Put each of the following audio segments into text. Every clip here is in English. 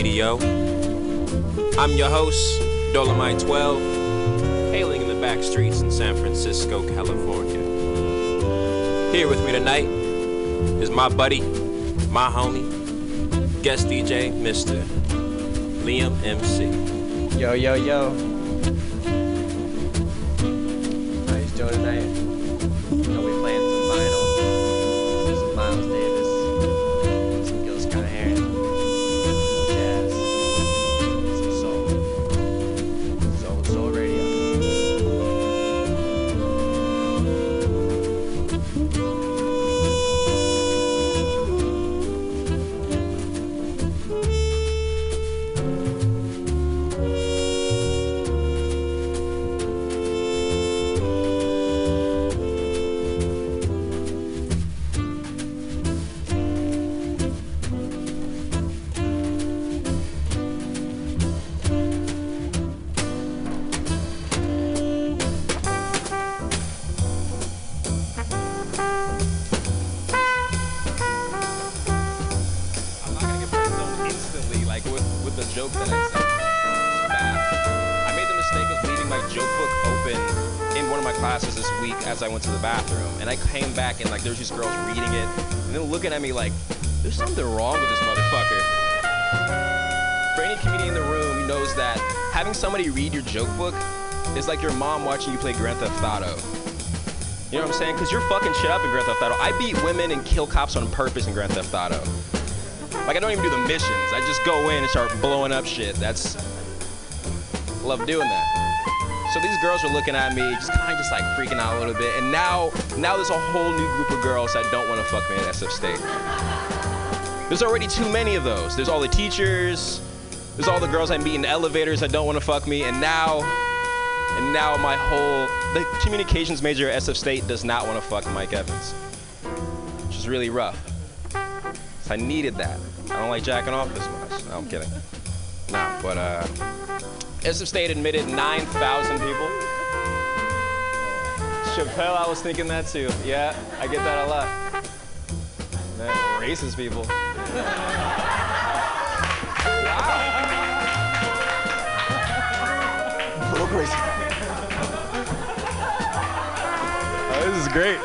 Radio. I'm your host, Dolomite 12, hailing in the back streets in San Francisco, California. Here with me tonight is my buddy, my homie, guest DJ, Mr. Liam MC. Yo, yo, yo. Somebody read your joke book it's like your mom watching you play Grand Theft Auto. You know what I'm saying? Because you're fucking shit up in Grand Theft Auto. I beat women and kill cops on purpose in Grand Theft Auto. Like I don't even do the missions. I just go in and start blowing up shit. That's love doing that. So these girls are looking at me, just kind of just like freaking out a little bit. And now, now there's a whole new group of girls that don't want to fuck me at SF State. There's already too many of those. There's all the teachers. There's all the girls I meet in elevators that don't want to fuck me. And now, and now my whole the communications major at SF State does not want to fuck Mike Evans, which is really rough. So I needed that. I don't like jacking off this much. No, I'm kidding. Nah, but uh, SF State admitted 9,000 people. Chappelle, I was thinking that too. Yeah, I get that a lot. Man, racist people. Crazy. Oh, this is great.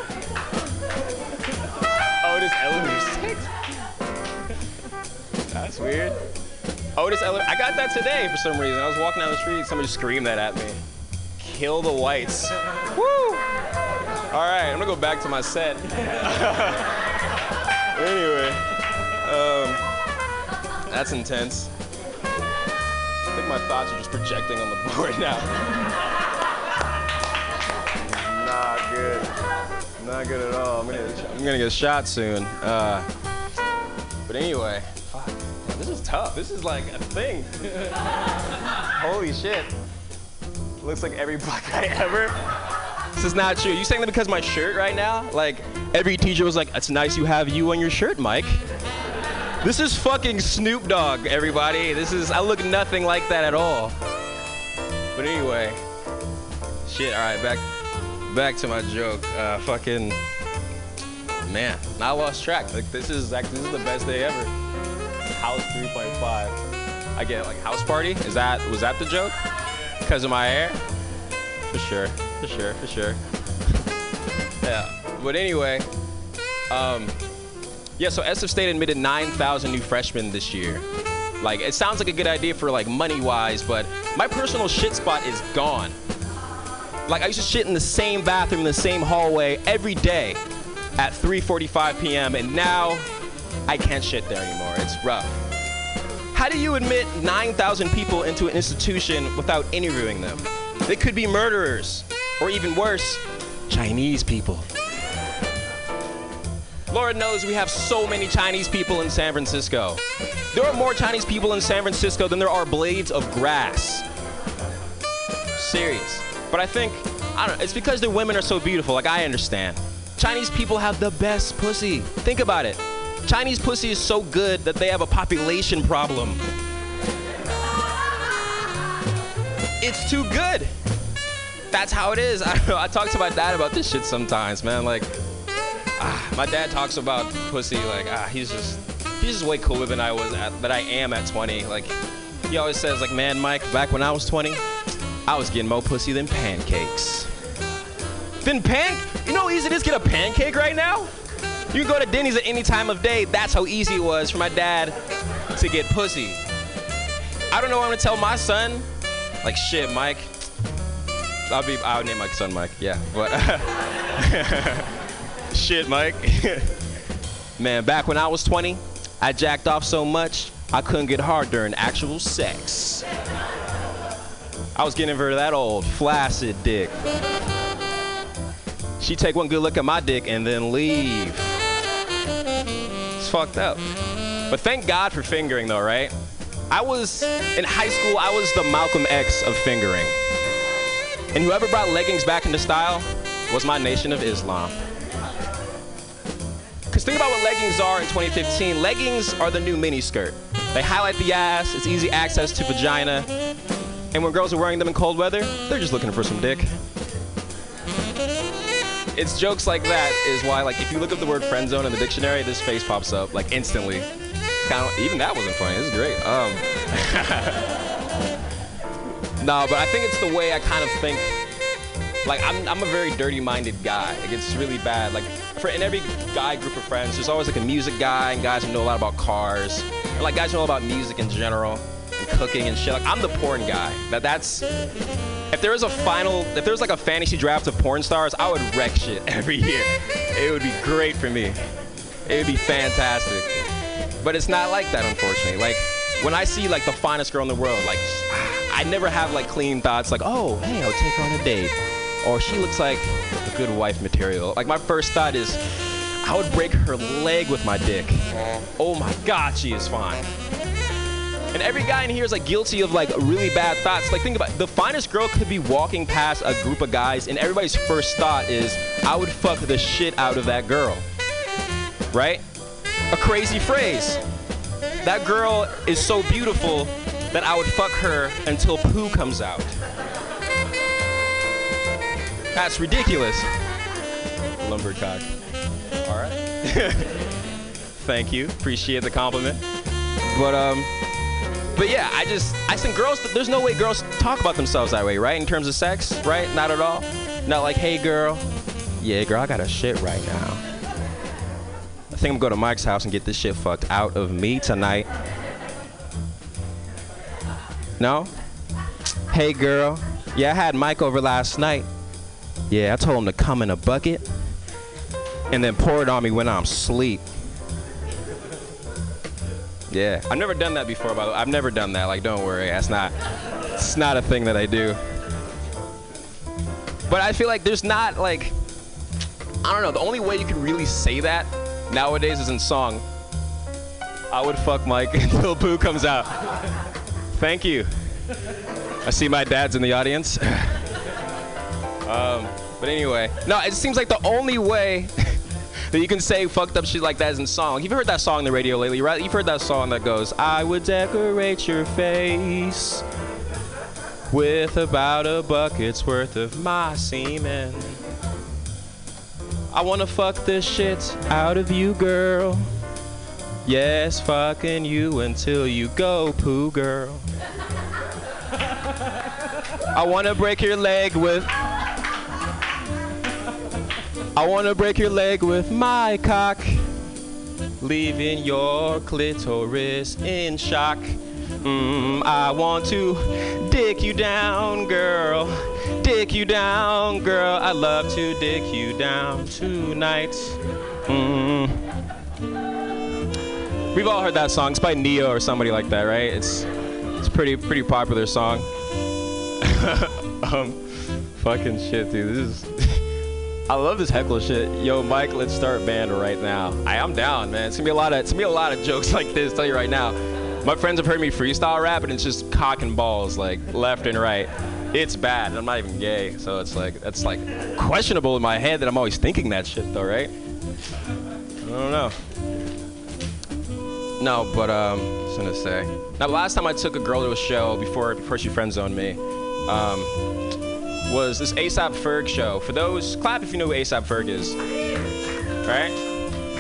Otis elevator six. That's weird. Otis elevator. I got that today for some reason. I was walking down the street, somebody screamed that at me. Kill the whites. Woo! All right, I'm gonna go back to my set. anyway, um, that's intense. My thoughts are just projecting on the board now. Not good. Not good at all. I'm gonna, I'm gonna get a shot soon. Uh, but anyway, fuck. This is tough. This is like a thing. Holy shit. Looks like every black guy ever. This is not true. You saying that because my shirt right now? Like every teacher was like, "It's nice you have you on your shirt, Mike." This is fucking Snoop Dogg, everybody. This is I look nothing like that at all. But anyway, shit. All right, back back to my joke. Uh, fucking man, I lost track. Like this is like this is the best day ever. House 3.5. I get like house party. Is that was that the joke? Because of my hair? For sure, for sure, for sure. yeah. But anyway, um, yeah. So SF State admitted 9,000 new freshmen this year. Like it sounds like a good idea for like money wise, but my personal shit spot is gone. Like I used to shit in the same bathroom in the same hallway every day at 3:45 p.m. and now I can't shit there anymore. It's rough. How do you admit 9,000 people into an institution without interviewing them? They could be murderers, or even worse, Chinese people. Lord knows we have so many Chinese people in San Francisco. There are more Chinese people in San Francisco than there are blades of grass. Serious. But I think, I don't know, it's because their women are so beautiful, like I understand. Chinese people have the best pussy. Think about it. Chinese pussy is so good that they have a population problem. It's too good. That's how it is. I. I talk to my dad about this shit sometimes, man. Like, ah, my dad talks about pussy like ah, he's just he's just way cooler than I was at that I am at 20. Like he always says like, man, Mike, back when I was 20, I was getting more pussy than pancakes. Than pan, you know how easy it is to get a pancake right now? You can go to Denny's at any time of day. That's how easy it was for my dad to get pussy. I don't know what I'm gonna tell my son. Like shit, Mike. I'll be. I'll name my son Mike. Yeah, but shit, Mike. Man, back when I was 20, I jacked off so much I couldn't get hard during actual sex. I was getting rid of that old flaccid dick. She take one good look at my dick and then leave. It's fucked up. But thank God for fingering though, right? I was in high school, I was the Malcolm X of fingering. And whoever brought leggings back into style was my Nation of Islam. Think about what leggings are in 2015. Leggings are the new miniskirt. They highlight the ass, it's easy access to vagina. And when girls are wearing them in cold weather, they're just looking for some dick. It's jokes like that is why, like, if you look up the word friend zone in the dictionary, this face pops up, like, instantly. Kind of, even that wasn't funny. This is great. Um, no, but I think it's the way I kind of think. Like, I'm, I'm a very dirty-minded guy. It gets really bad. Like, in every guy group of friends, there's always like a music guy and guys who know a lot about cars, and like guys who know about music in general and cooking and shit. Like, I'm the porn guy. That that's if there was a final, if there was like a fantasy draft of porn stars, I would wreck shit every year. It would be great for me. It would be fantastic. But it's not like that, unfortunately. Like when I see like the finest girl in the world, like I never have like clean thoughts like, oh, hey, I'll take her on a date, or she looks like a good wife material. Like my first thought is, I would break her leg with my dick. Oh my God, she is fine. And every guy in here is like guilty of like really bad thoughts. Like think about it. the finest girl could be walking past a group of guys, and everybody's first thought is, I would fuck the shit out of that girl. Right? A crazy phrase. That girl is so beautiful that I would fuck her until poo comes out. That's ridiculous. Lumbercock. All right. Thank you. Appreciate the compliment. But um but yeah, I just I think girls there's no way girls talk about themselves that way, right? In terms of sex, right? Not at all. Not like, "Hey girl, yeah, girl, I got a shit right now." I think I'm gonna go to Mike's house and get this shit fucked out of me tonight. No? Hey girl, yeah, I had Mike over last night. Yeah, I told him to come in a bucket and then pour it on me when I'm asleep. Yeah, I've never done that before. By the way, I've never done that. Like, don't worry, that's not. It's not a thing that I do. But I feel like there's not like. I don't know. The only way you can really say that nowadays is in song. I would fuck Mike until poo comes out. Thank you. I see my dad's in the audience. um, but anyway, no, it seems like the only way that you can say fucked up shit like that is in song. You've heard that song on the radio lately, right? You've heard that song that goes, I would decorate your face with about a bucket's worth of my semen. I wanna fuck the shit out of you, girl. Yes, fucking you until you go poo, girl. I wanna break your leg with. I wanna break your leg with my cock, leaving your clitoris in shock. Mm, I want to dick you down, girl. Dick you down, girl. I love to dick you down tonight. Mm. We've all heard that song. It's by Ne-Yo or somebody like that, right? It's it's pretty pretty popular song. um, fucking shit, dude. This is. I love this heckler shit. Yo, Mike, let's start band right now. I am down, man. It's gonna be a lot of it's gonna be a lot of jokes like this. Tell you right now. My friends have heard me freestyle rap, and it's just cock and balls, like left and right. It's bad. I'm not even gay, so it's like that's like questionable in my head that I'm always thinking that shit, though, right? I don't know. No, but um, I was gonna say. Now, last time I took a girl to a show before before she friend zoned me, um, was this ASAP Ferg show. For those, clap if you know who ASAP Ferg is. right?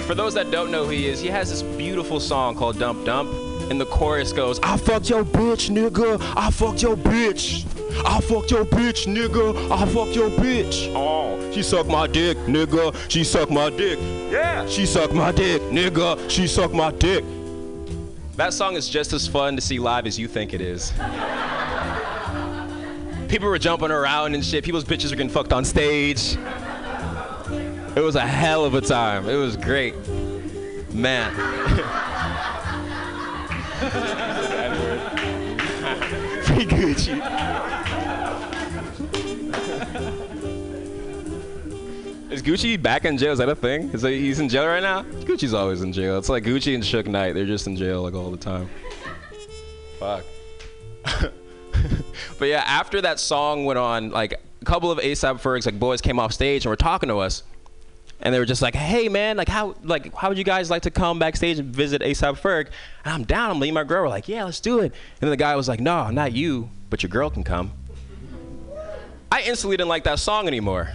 For those that don't know who he is, he has this beautiful song called Dump Dump. And the chorus goes, I fucked your bitch, nigga. I fucked your bitch. I fucked your bitch, nigga. I fucked your bitch. Oh, she sucked my dick, nigga. She sucked my dick. Yeah. She sucked my dick, nigga. She sucked my dick. That song is just as fun to see live as you think it is. People were jumping around and shit. People's bitches were getting fucked on stage. It was a hell of a time. It was great. Man. Free Gucci. Is Gucci back in jail? Is that a thing? Is that, he's in jail right now? Gucci's always in jail. It's like Gucci and Suge Knight. They're just in jail like all the time. Fuck. but yeah, after that song went on, like a couple of ASAP Fergs like boys came off stage and were talking to us, and they were just like, "Hey man, like how like how would you guys like to come backstage and visit ASAP Ferg?" And I'm down. I'm leading my girl. We're like, "Yeah, let's do it." And then the guy was like, "No, not you, but your girl can come." I instantly didn't like that song anymore.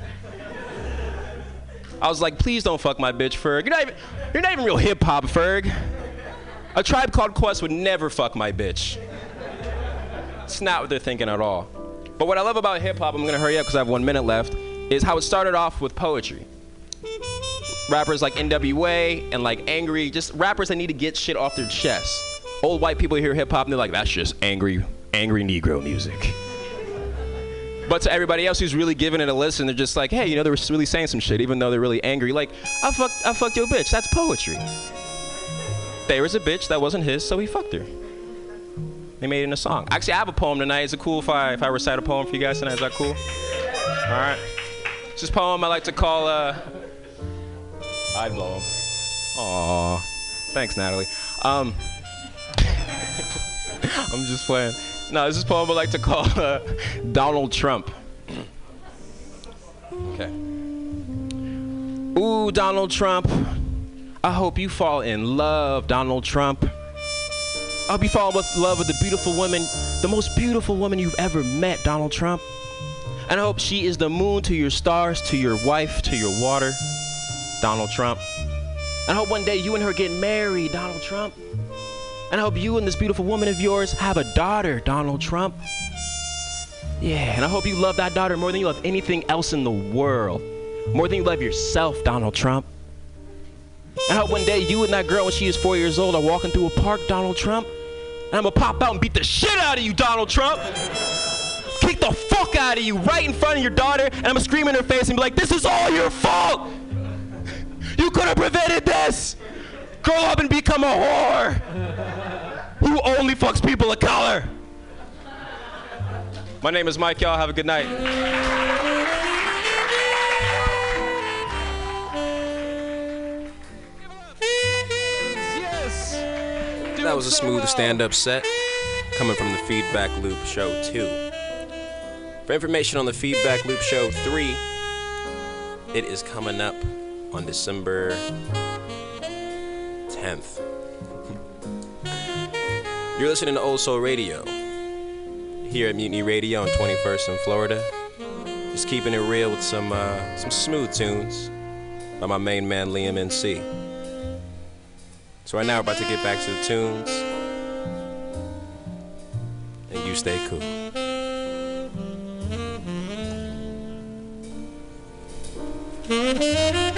I was like, "Please don't fuck my bitch, Ferg. You're not even you're not even real hip hop, Ferg." A tribe called Quest would never fuck my bitch. It's not what they're thinking at all. But what I love about hip hop, I'm gonna hurry up because I have one minute left, is how it started off with poetry. Rappers like NWA and like Angry, just rappers that need to get shit off their chest. Old white people hear hip hop and they're like, that's just angry, angry Negro music. But to everybody else who's really giving it a listen, they're just like, hey, you know, they're really saying some shit, even though they're really angry. Like, I fucked, I fucked your bitch. That's poetry. There was a bitch that wasn't his, so he fucked her. They made it in a song. Actually, I have a poem tonight. Is it cool if I if I recite a poem for you guys tonight? Is that cool? All right. It's this poem I like to call uh. I'd blow him. Aw. Thanks, Natalie. Um. I'm just playing. No, this is poem I like to call uh, Donald Trump. okay. Ooh, Donald Trump. I hope you fall in love, Donald Trump. I hope you fall in love with the beautiful woman, the most beautiful woman you've ever met, Donald Trump. And I hope she is the moon to your stars, to your wife, to your water, Donald Trump. And I hope one day you and her get married, Donald Trump. And I hope you and this beautiful woman of yours have a daughter, Donald Trump. Yeah, and I hope you love that daughter more than you love anything else in the world. More than you love yourself, Donald Trump. And I hope one day you and that girl, when she is four years old, are walking through a park, Donald Trump. And I'm gonna pop out and beat the shit out of you, Donald Trump. Kick the fuck out of you right in front of your daughter, and I'm gonna scream in her face and be like, this is all your fault. You could have prevented this. Grow up and become a whore who only fucks people of color. My name is Mike, y'all. Have a good night. That was a smooth stand up set coming from the Feedback Loop Show 2. For information on the Feedback Loop Show 3, it is coming up on December 10th. You're listening to Old Soul Radio here at Mutiny Radio on 21st in Florida. Just keeping it real with some uh, some smooth tunes by my main man Liam MC. So right now we're about to get back to the tunes. And you stay cool. Mm-hmm.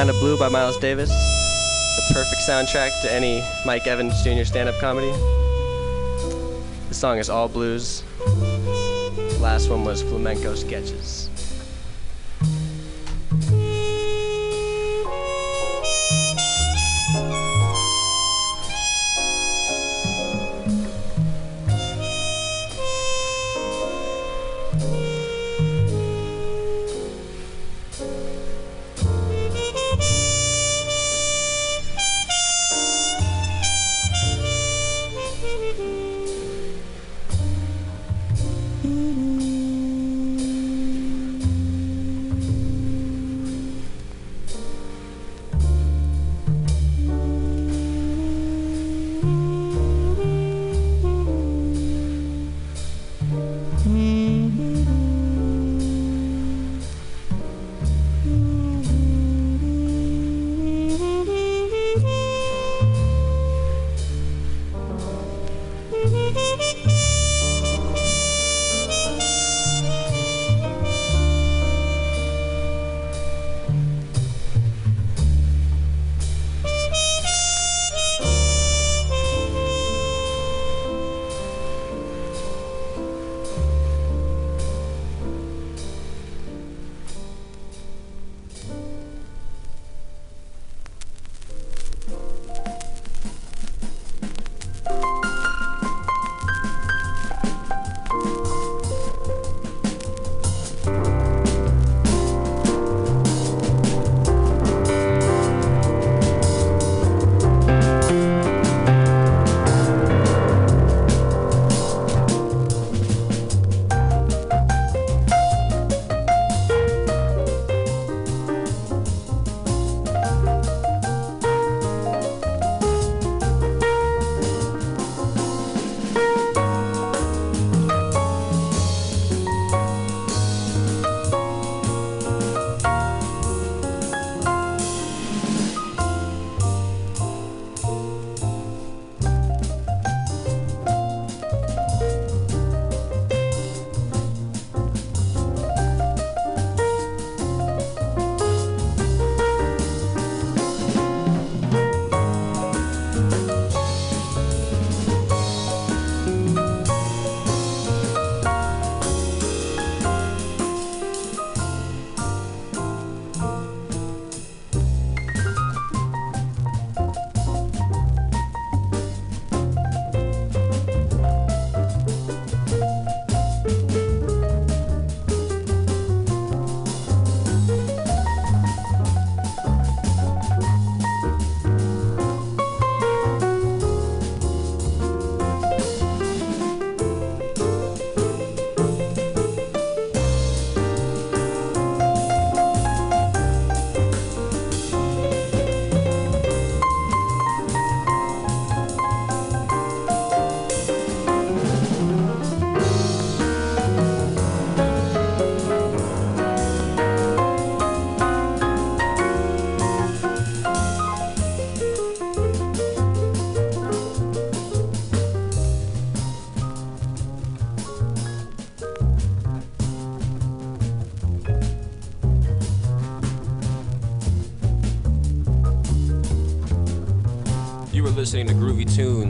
Kinda Blue by Miles Davis, the perfect soundtrack to any Mike Evans Jr. stand up comedy. The song is all blues. The last one was flamenco sketches.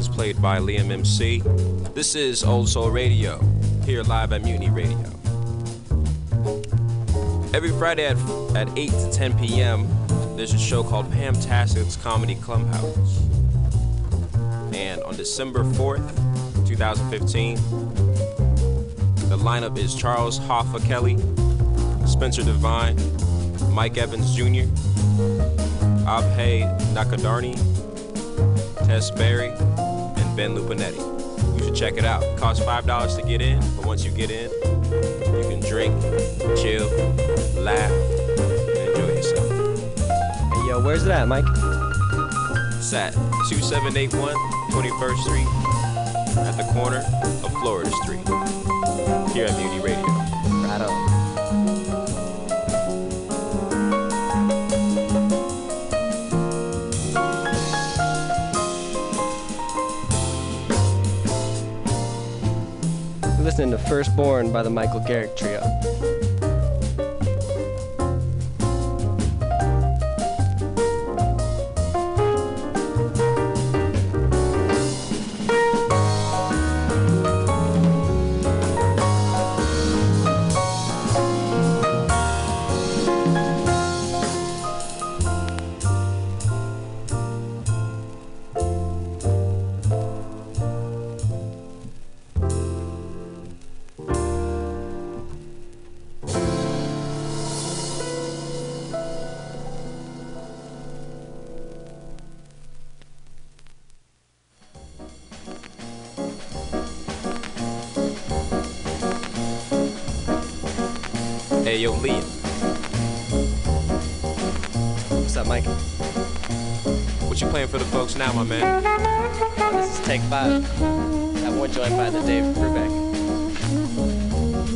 Played by Liam MC. This is Old Soul Radio, here live at Mutiny Radio. Every Friday at, at 8 to 10 p.m., there's a show called Pam Tassett's Comedy Clubhouse. And on December 4th, 2015, the lineup is Charles Hoffa Kelly, Spencer Devine, Mike Evans Jr., Abhay Nadkarni, Tess Berry, Ben Lupinetti. You should check it out. It costs $5 to get in, but once you get in, you can drink, chill, laugh, and enjoy yourself. Hey, yo, where's it at, Mike? It's at 2781 21st Street at the corner of Florida Street here at Mutiny Radio. Listening to Firstborn by the Michael Garrick Trio. By the Dave Brubeck.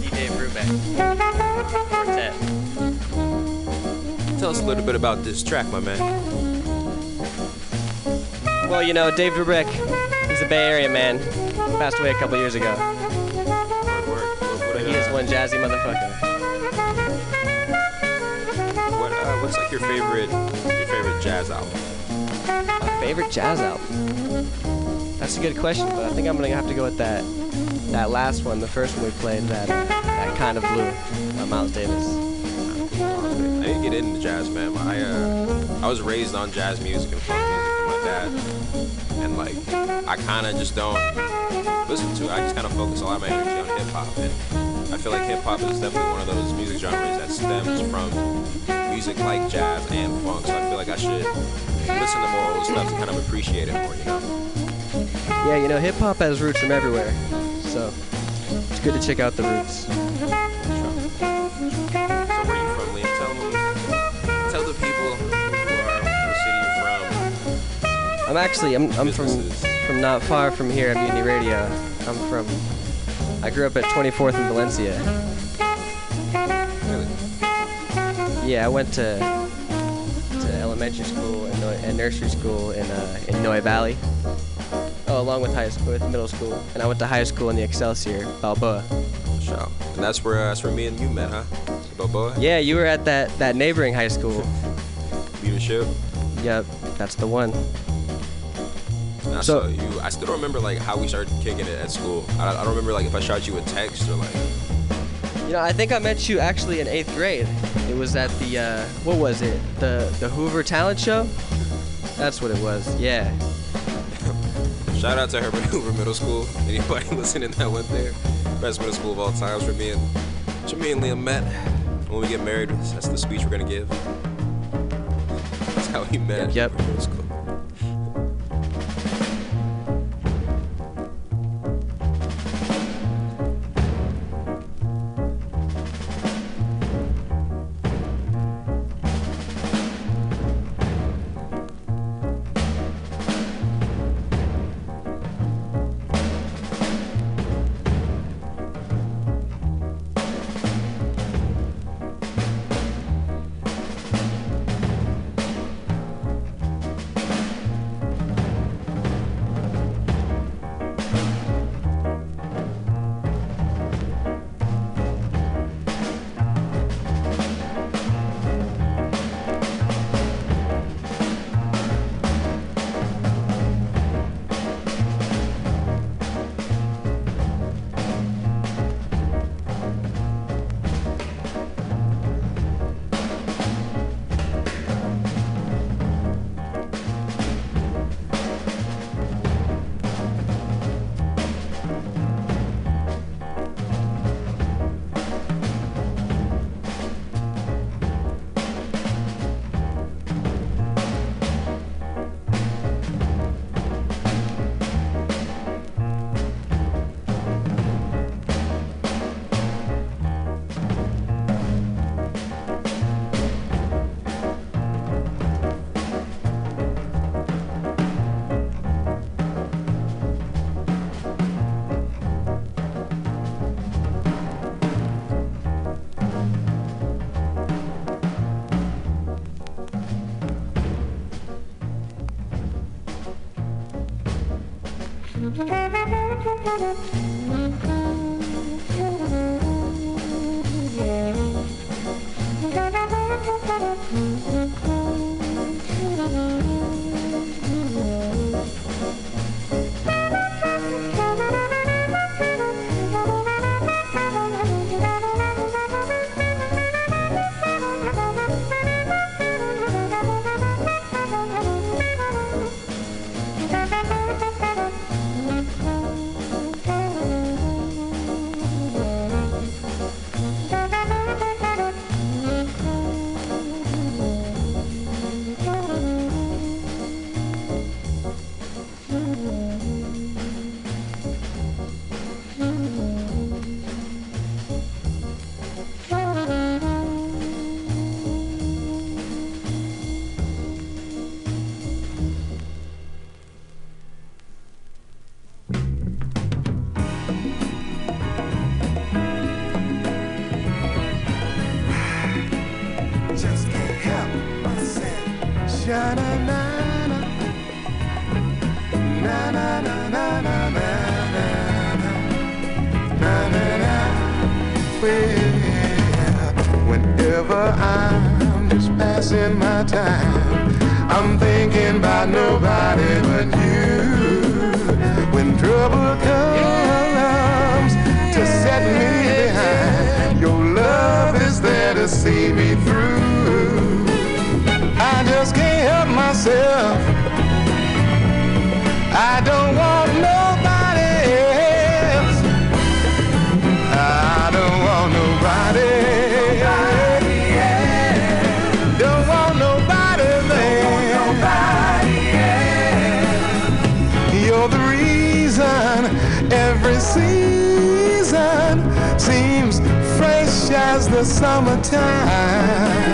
D. Dave Brubeck. Quartet. Tell us a little bit about this track, my man. Well, you know, Dave Brubeck, he's a Bay Area man. He passed away a couple years ago. Word, word. What, But he is one jazzy motherfucker. What, uh, what's like your favorite, your favorite jazz album? My favorite jazz album? That's a good question, but I think I'm gonna have to go with that that last one, the first one we played, that that kind of blue by Miles Davis. I didn't get into jazz, man. I uh, I was raised on jazz music and funk music from my dad, and like I kind of just don't listen to it. I just kind of focus a lot of my energy on hip hop, and I feel like hip hop is definitely one of those music genres that stems from music like jazz and funk. So I feel like I should listen to more old stuff to kind of appreciate it more, you know. Yeah, you know, hip hop has roots from everywhere, so it's good to check out the roots. So where you from, Liam? Tell them, tell the people who are city you're from. I'm actually I'm I'm from businesses. from not far from here at Mutiny Radio. I'm from I grew up at 24th and Valencia. Really? Yeah, I went to to elementary school and, and nursery school in uh, in Noe Valley. Oh, along with high school, with middle school, and I went to high school in the Excelsior, Balboa. Show. And that's where uh, that's where me and you met, huh? Balboa. Yeah, you were at that that neighboring high school. Leadership. Yep, that's the one. And I So- saw you. I still don't remember like how we started kicking it at school. I, I don't remember like if I shot you a text or like. You know, I think I met you actually in eighth grade. It was at the uh, what was it? The the Hoover Talent Show. That's what it was. Yeah. Shout out to Herbert Hoover Middle School. Anybody listening that went there? Best middle school of all times for me and for me and Liam met. When we get married, that's the speech we're gonna give. That's how we met. at Yep, yep. Whenever I'm just passing my time, I'm thinking about nobody. as the summertime.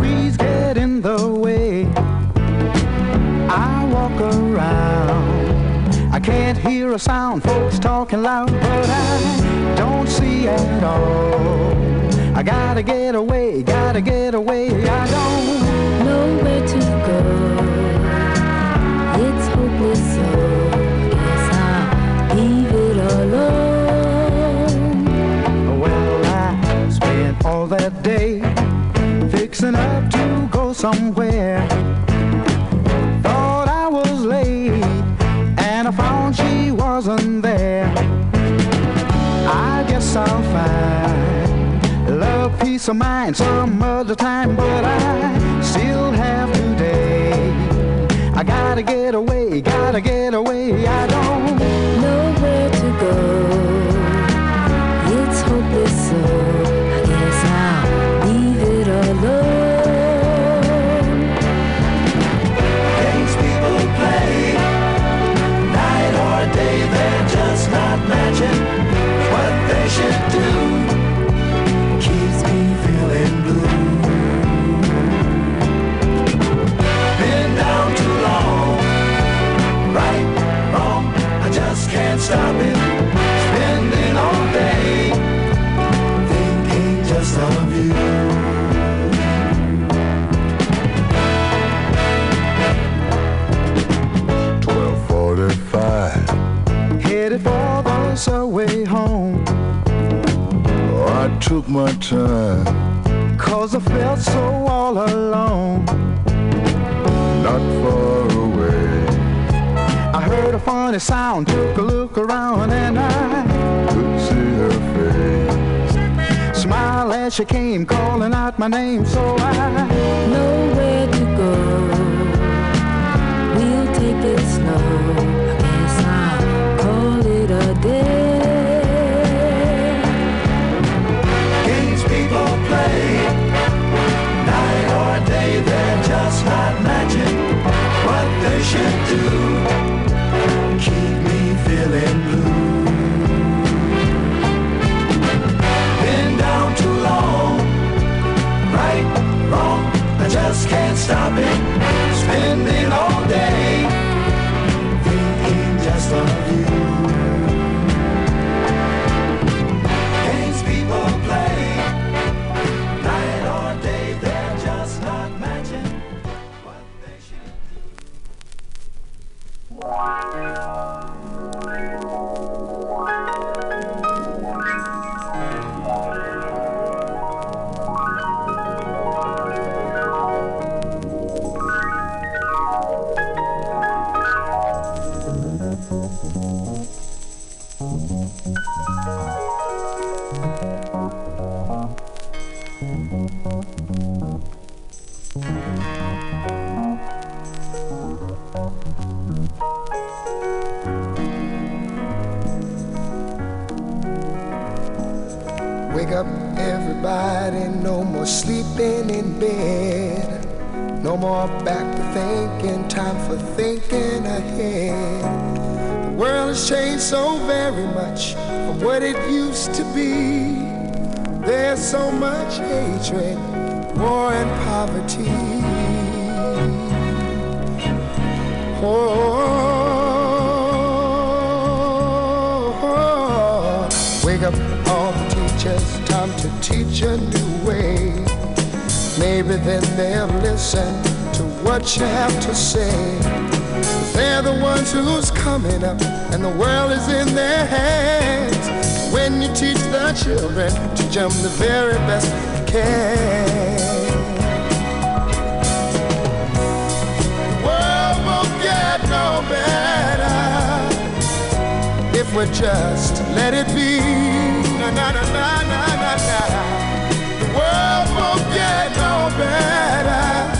worries get in the way. I walk around. I can't hear a sound, folks talking loud, but I don't see at all. I gotta get away, gotta get away. I don't know where to go. It's hopeless, so guess I'll leave it alone. Well, I spent all that day fixing up to go somewhere. Thought I was late, and I found she wasn't there. I guess I'll find love, peace of mind some other time, but I still have today. I gotta get away, gotta get away. I took my time. Cause I felt so all alone. Not far away. I heard a funny sound, took a look around, and I could see her face. Smile as she came, calling out my name, so I Know where to go. We'll take it slow. I guess I'll call it a day. Just not matching what they should do. Keep me feeling blue. Been down too long, right, wrong, I just can't stop it. Spending all more back to thinking, time for thinking ahead. The world has changed so very much from what it used to be. There's so much hatred, war, and poverty. Oh, wake up all the teachers, time to teach a new way. Maybe then they'll listen to what you have to say. They're the ones who's coming up, and the world is in their hands. When you teach the children, teach them the very best you can. The world won't get no better if we just let it be. Na na na na na na. The world won't get no better.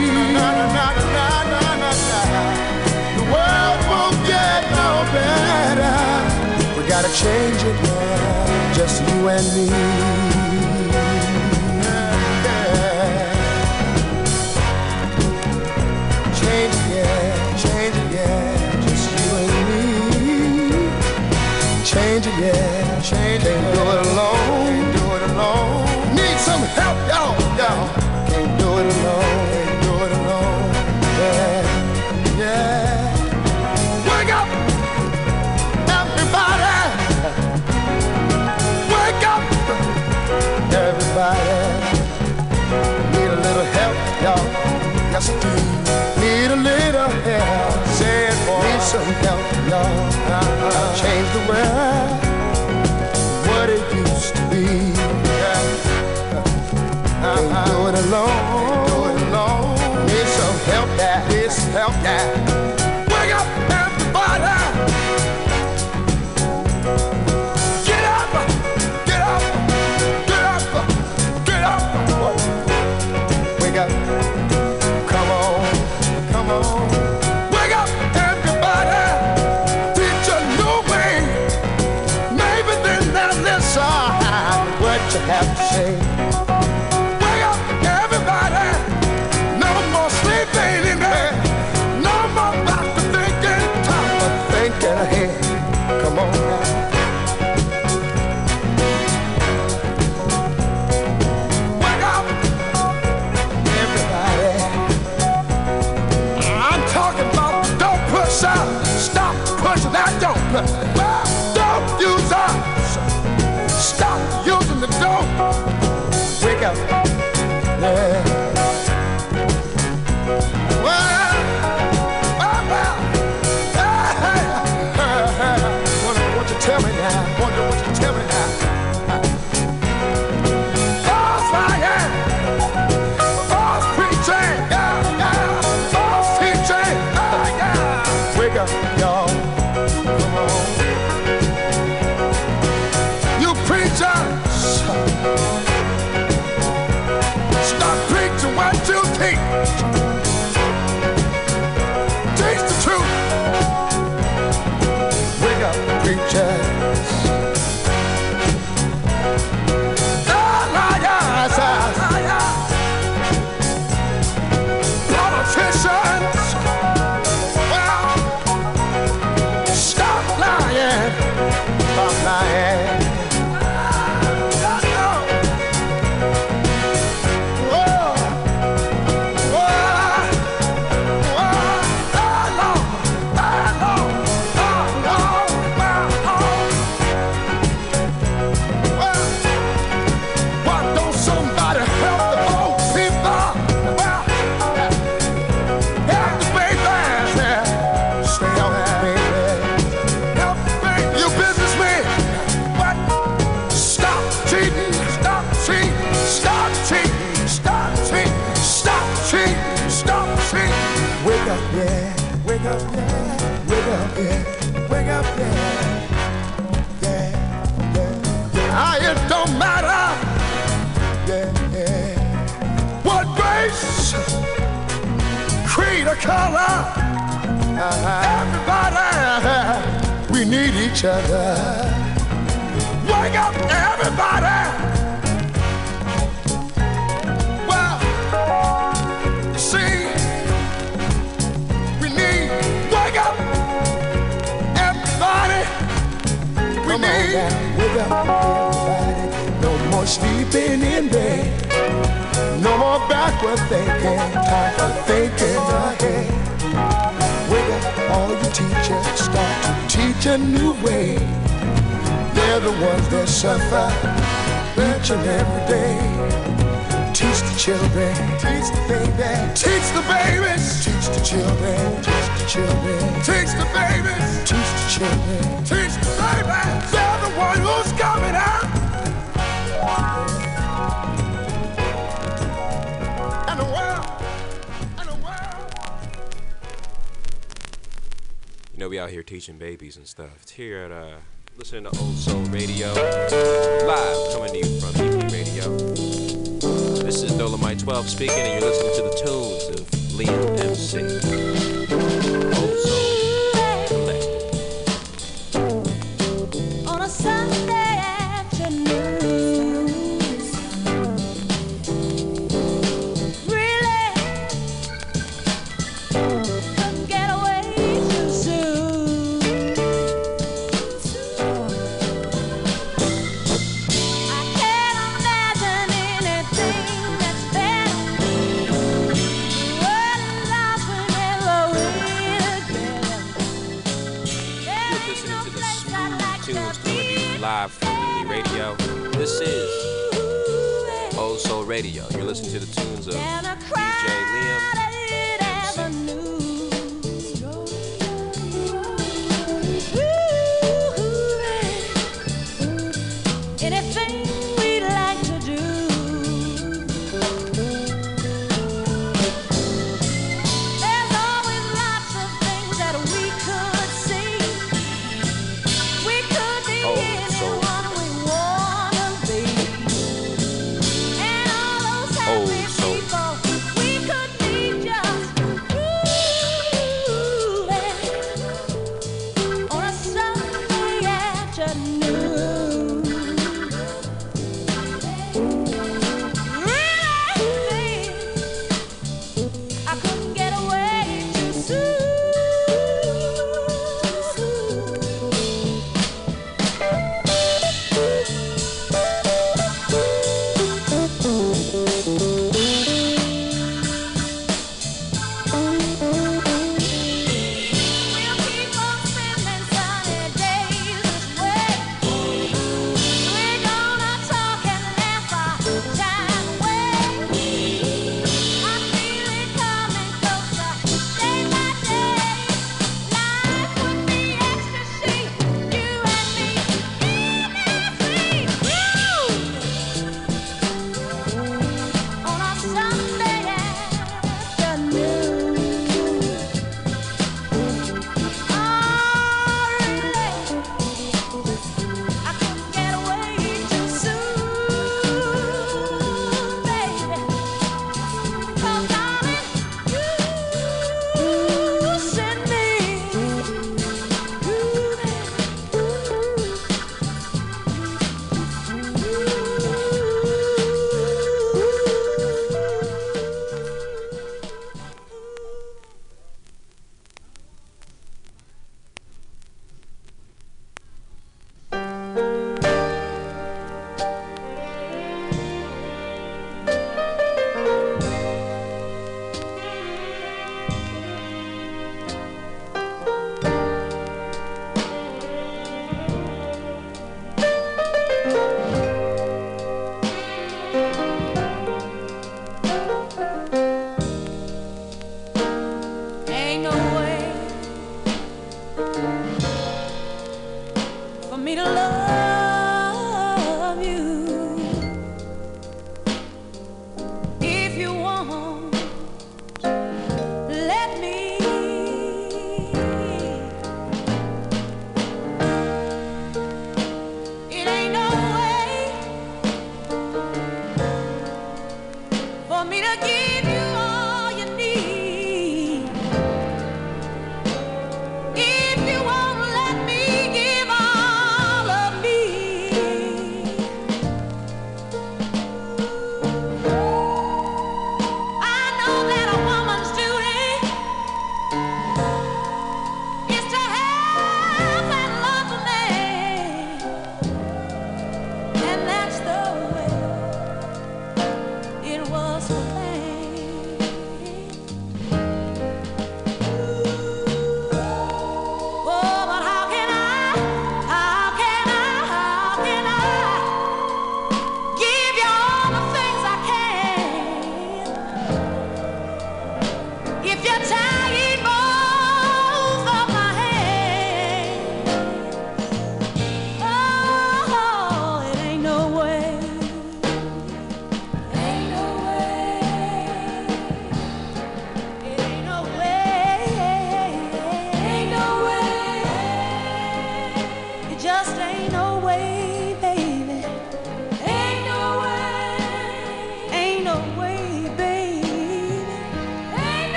Na, na, na, na, na, na, na. The world won't get no better. We gotta change it now, just you and me. Yeah. Change it, yeah, change it, yeah, just you and me. Change it, yeah, change it. Do it alone, Everybody, we need each other. Wake up, everybody. Well, you see, we need wake up, everybody. We need wake up, everybody. No more sleeping in bed. No more backward thinking. Time for thinking ahead. All you teachers. Start to teach a new way. They're the ones that suffer each and every day. Teach the children, teach the babies, teach the babies, teach the children, teach the children, teach the babies, teach the children, teach the babies. They're the one who's coming out. Know, we out here teaching babies and stuff. It's here at uh, listening to Old Soul Radio, live coming to you from EP Radio. This is Dolomite 12 speaking, and you're listening to the tunes of Liam MC.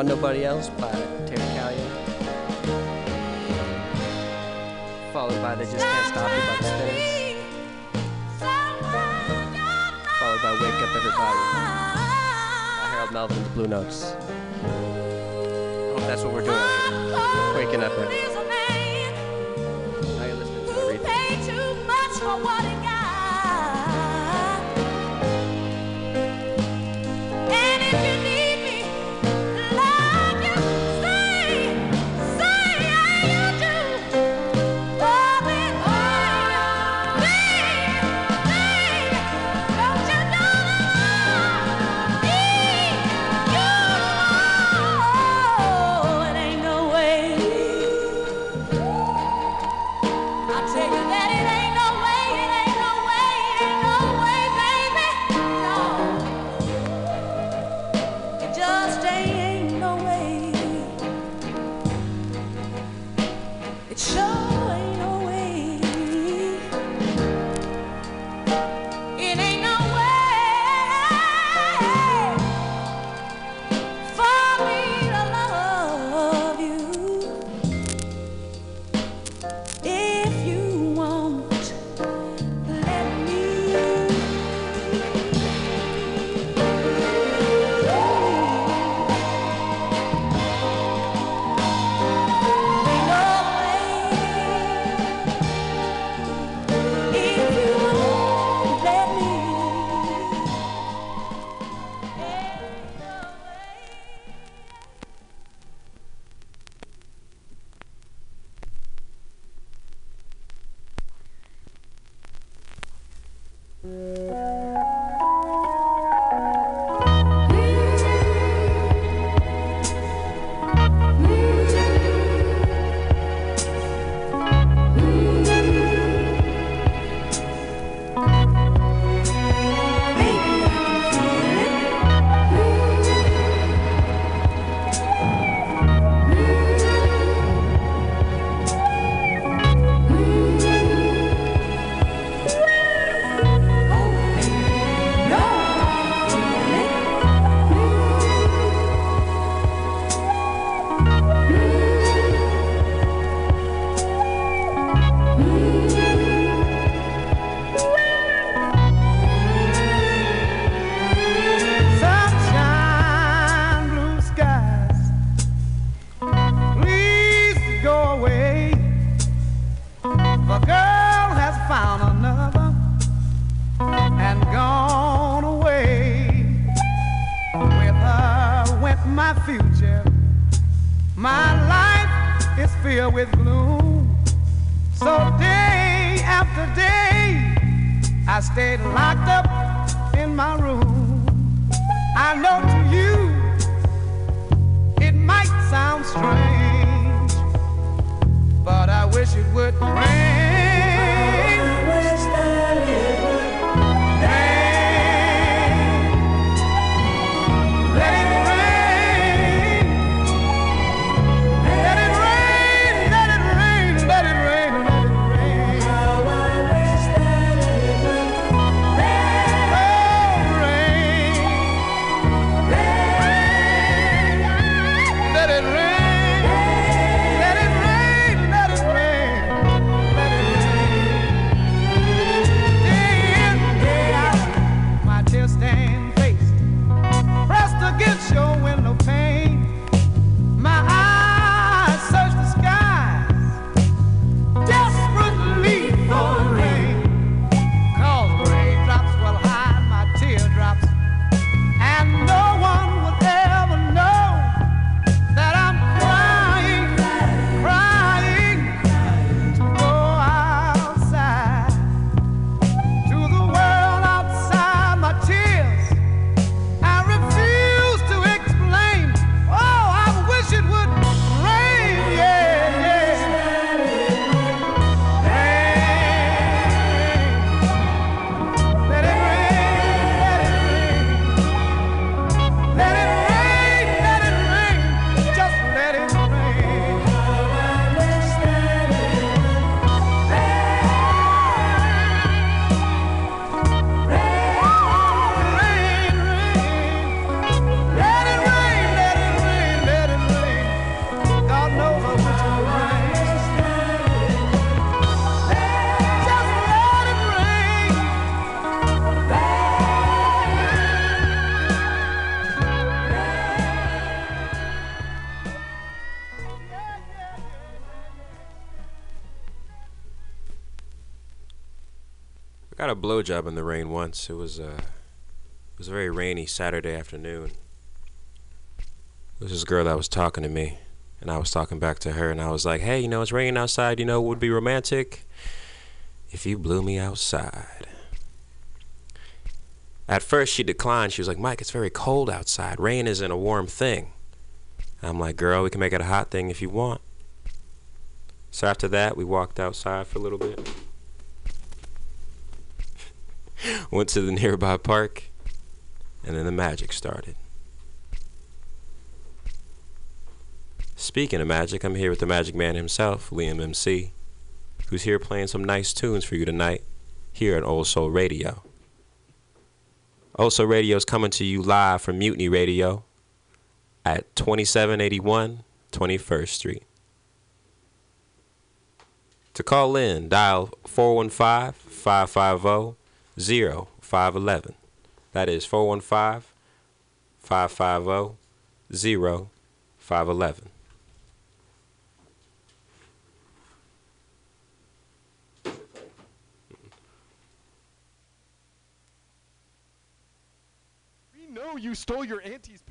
on nobody else. at my future. My life is filled with gloom. So day after day, I stayed locked up in my room. I know to you, it might sound strange, but I wish it would rain. Blowjob in the rain once. It was uh, it was a very rainy Saturday afternoon. There was this girl that was talking to me, and I was talking back to her, and I was like, "Hey, you know it's raining outside. You know what would be romantic if you blew me outside." At first, she declined. She was like, "Mike, it's very cold outside. Rain isn't a warm thing." I'm like, "Girl, we can make it a hot thing if you want." So after that, we walked outside for a little bit. Went to the nearby park, and then the magic started. Speaking of magic, I'm here with the magic man himself, Liam MC, who's here playing some nice tunes for you tonight here at Old Soul Radio. Old Soul Radio is coming to you live from Mutiny Radio at 2781 21st Street. To call in, dial 415 550 0511. That is 415 550 0511. We know you stole your auntie's.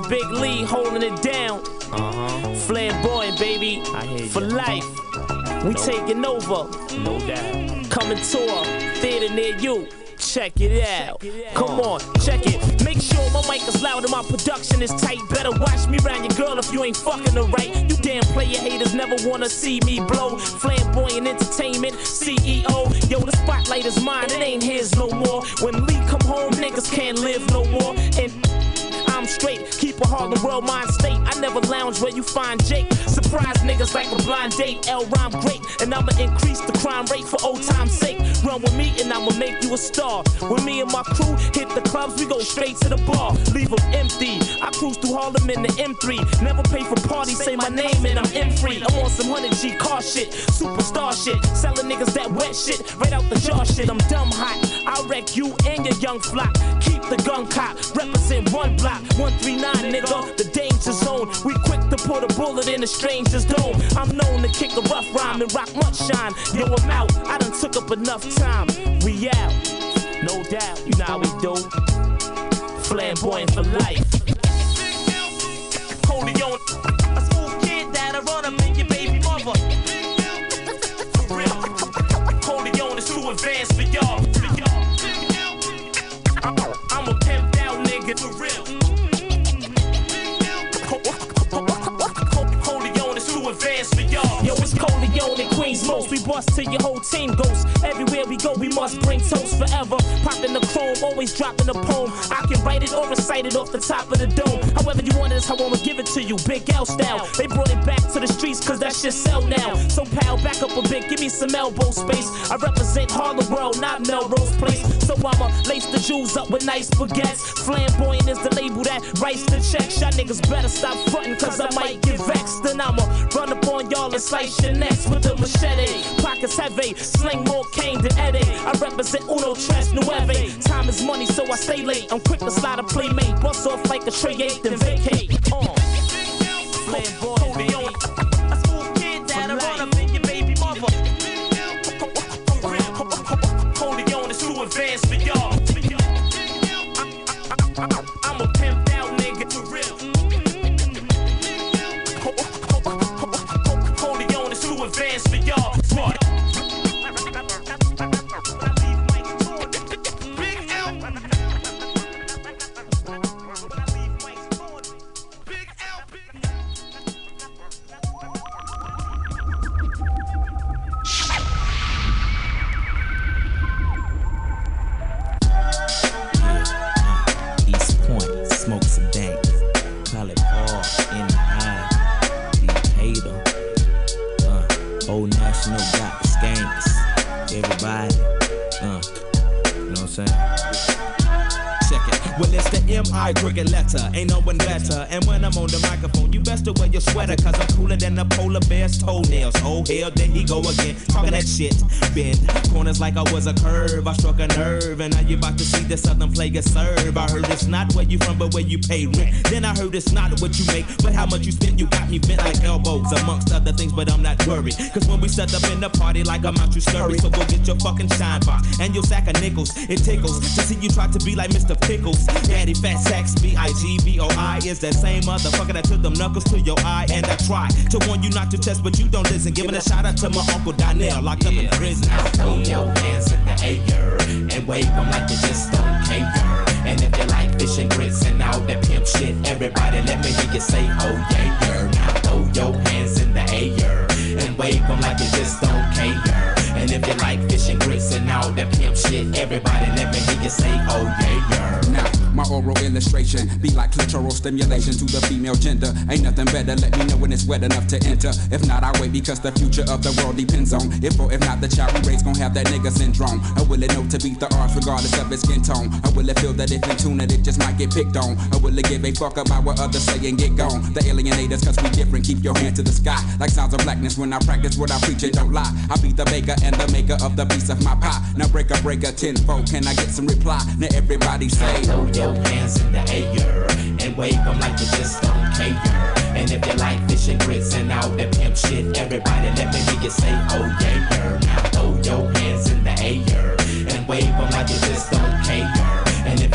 Brother, Big Lee, holding it down. Uh-huh. Flamboyant, baby. For life. We taking over. No doubt. Coming tour, theater near you. Check it out. Come on, check it. Make sure my mic is loud and my production is tight. Better watch me round your girl if you ain't fucking her right. You damn player haters never wanna see me blow. Flamboyant entertainment, CEO. Yo, the spotlight is mine, it ain't his no more. When world mind state. I never lounge where you find Jake. Surprise niggas like a blind date. L rhyme great, and I'ma increase the crime rate for old time's sake. Run with me and I'ma make you a star. When me and my crew hit the clubs, we go straight to the bar. Leave them empty. I cruise through Harlem in the M3. Never pay for parties, say my name and I'm M free. I'm on some 100G car shit, superstar shit. Selling niggas that wet shit, right out the jar shit. I'm dumb hot. I'll wreck you and your young flock. Keep the gun cop, represent one block. 139, nigga, the danger zone. We quick to put a bullet in a stranger's dome. I'm known to kick a rough rhyme and rock much shine. Yo, I'm out. I done took up enough time. We out. No doubt, you know how we do. Flamboyant for life. Coleon, a smooth kid that'll run up bust till your whole team goes. Everywhere we go, we must bring toast forever. Popping the chrome, always dropping a poem. I can write it or recite it off the top of the dome. However you want it, is how I'ma give it to you. Big L style. They brought it back to the streets, cause that shit sell now. So pal, back up a bit, give me some elbow space. I represent Harlem World, not Melrose Place. So I'ma lace the jewels up with nice baguettes. Flamboyant is the label that writes the checks. Y'all niggas better stop frontin', cause I might get vexed. Then I'ma run up on y'all and slice your necks with the machete. Pockets heavy, sling more cane than Eddie. I represent Uno Tres Nueve. Time is money, so I stay late. I'm quick to slide a playmate. Bust off like a tray eight, then vacate. Uh. Flamboyant, baby. A like I was a curve. I struck a nerve. And now you about to see the player serve. I heard it's not where you from, but where you pay rent. Then I heard it's not what you make, but how much you spend. You got me bent like elbows, amongst other things, but I'm not worried. Cause when we set up in the party, like I'm out, you scurry. So go get your fucking shine box and your sack of nickels. It tickles to see you try to be like Mr. Pickles. Daddy Fat Sacks, B I G B O I is that same motherfucker that took them knuckles to your eye. And I try to warn you not to test, but you don't listen. Giving a shout out to my Uncle Donnell, locked up in prison. Now throw your hands in the air and wave them like you just don't care. And if you like fish and grits and all that pimp shit, everybody let me hear you say, oh yeah, yeah. Now throw your hands in the air and wave them like you just don't care. And if you like fish and grits and all that pimp shit, everybody let me hear you say, oh yeah, yeah. Now, my oral illustration be like clitoral stimulation to the female gender. Ain't nothing better, let me know when it's wet enough to enter. If not, I wait because the future of the world depends on if or if not the child we raise gon' have that nigga syndrome. I will it know to beat the odds regardless of its skin tone? I will it feel that if in tune that it just might get picked on? I will it give a fuck about what others say and get gone? The alienators, cause we different, keep your hand to the sky. Like sounds of blackness when I practice what I preach and don't lie. I be the baker and the maker of the piece of my pie. Now break a breaker tenfold, can I get some reply? Now everybody say, your hands in the air and wave them like you just don't care. And if you like fish and grits and all that pimp shit, everybody let me hear you say, oh yeah, yeah. Now throw your hands in the air and wave them like you just don't care.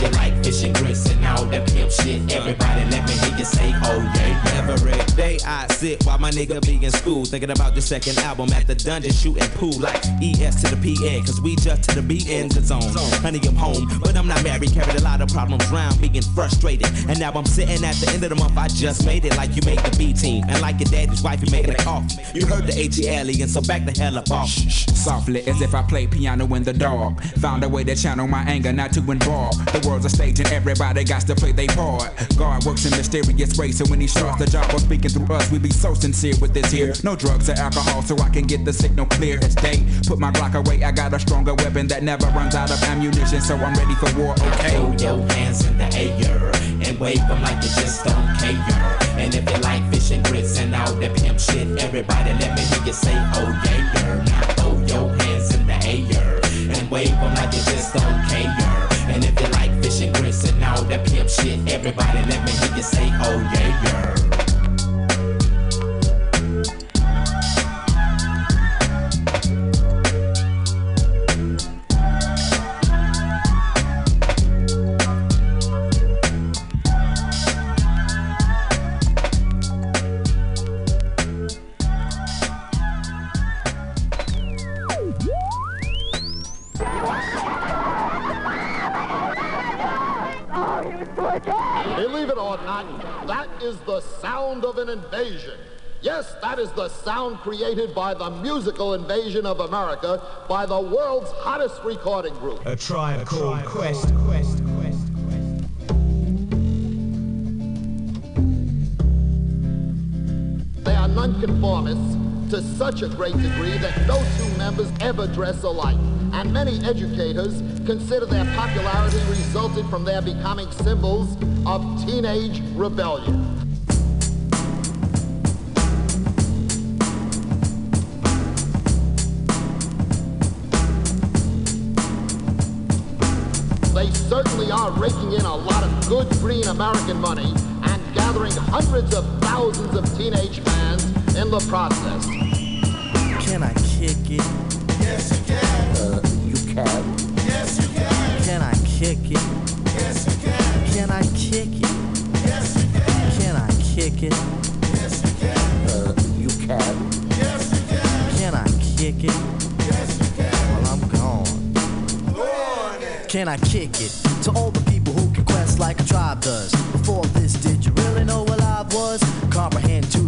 You like fish and grits and all that pimp shit, everybody let me hear you say, oh yeah. Every day I sit while my nigga be in school, thinking about the second album at the dungeon shooting pool like ES to the PN, cause we just to the B in the zone. Honey, I'm home, but I'm not married, carried a lot of problems round, being frustrated. And now I'm sitting at the end of the month, I just made it like you made the B team. And like your daddy's wife, you making a coffee. You heard the ATL, and so back the hell up off. Softly, as if I play piano in the dark. Found a way to channel my anger, not to involve. The world's a stage and everybody got to play their part. God works in mysterious ways, so when he starts the job of speaking through us, we be so sincere with this here. No drugs or alcohol, so I can get the signal clear as day. Put my Glock away, I got a stronger weapon that never runs out of ammunition, so I'm ready for war. Okay. Throw your hands in the air and wave them like you just don't care. And if you like fish and grits and all that pimp shit, everybody let me hear you say, oh yeah, yeah. Now throw your hands in the air and wave them like you just don't care. And all that pimp shit, everybody let me hear you say, oh yeah, yeah. Believe it or not, that is the sound of an invasion. Yes, that is the sound created by the musical invasion of America by the world's hottest recording group. A tribe called Quest, Quest. Quest. Quest. They are nonconformists to such a great degree that no two members ever dress alike. And many educators consider their popularity resulted from their becoming symbols of teenage rebellion. They certainly are raking in a lot of good green American money and gathering hundreds of thousands of teenage fans in the process. Can I kick it? Yes, you can. Uh, you can. Yes, you can. Can I kick it? Yes, you can. Can I kick it? Yes, you can. Can I kick it? Yes, you can. Uh, you can. Yes, you can. Can I kick it? Yes, you can. Well, I'm gone. Lord. Can I kick it to all the people who can quest like a tribe does? Before this, did you really know what I was? Comprehend to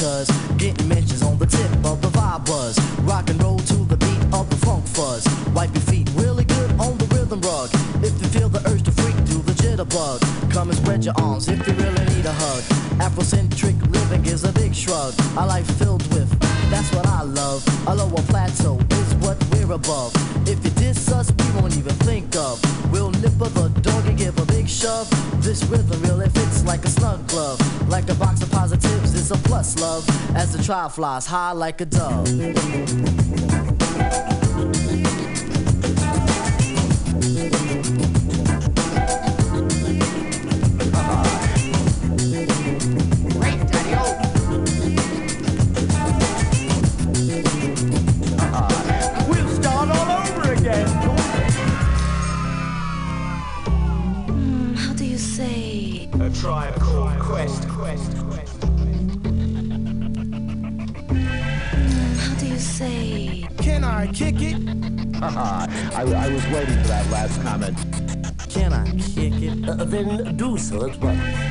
Cause getting mentions on the tip of the vibe buzz. Rock and roll to the beat of the funk fuzz. Wipe your feet really good on the rhythm rug. If you feel the urge to freak, do the jitterbug. Come and spread your arms if you really need a hug. Afrocentric living is a big shrug. A life filled with, that's what I love. A lower plateau is what we're above. If you diss us, we won't even think of. We'll nip of the dog and give a big shove. This rhythm really fits like a snug glove. Like a box of love. As the trial flies high like a dove. I, I was waiting for that last comment. Can I kick it? Uh, then do so at once.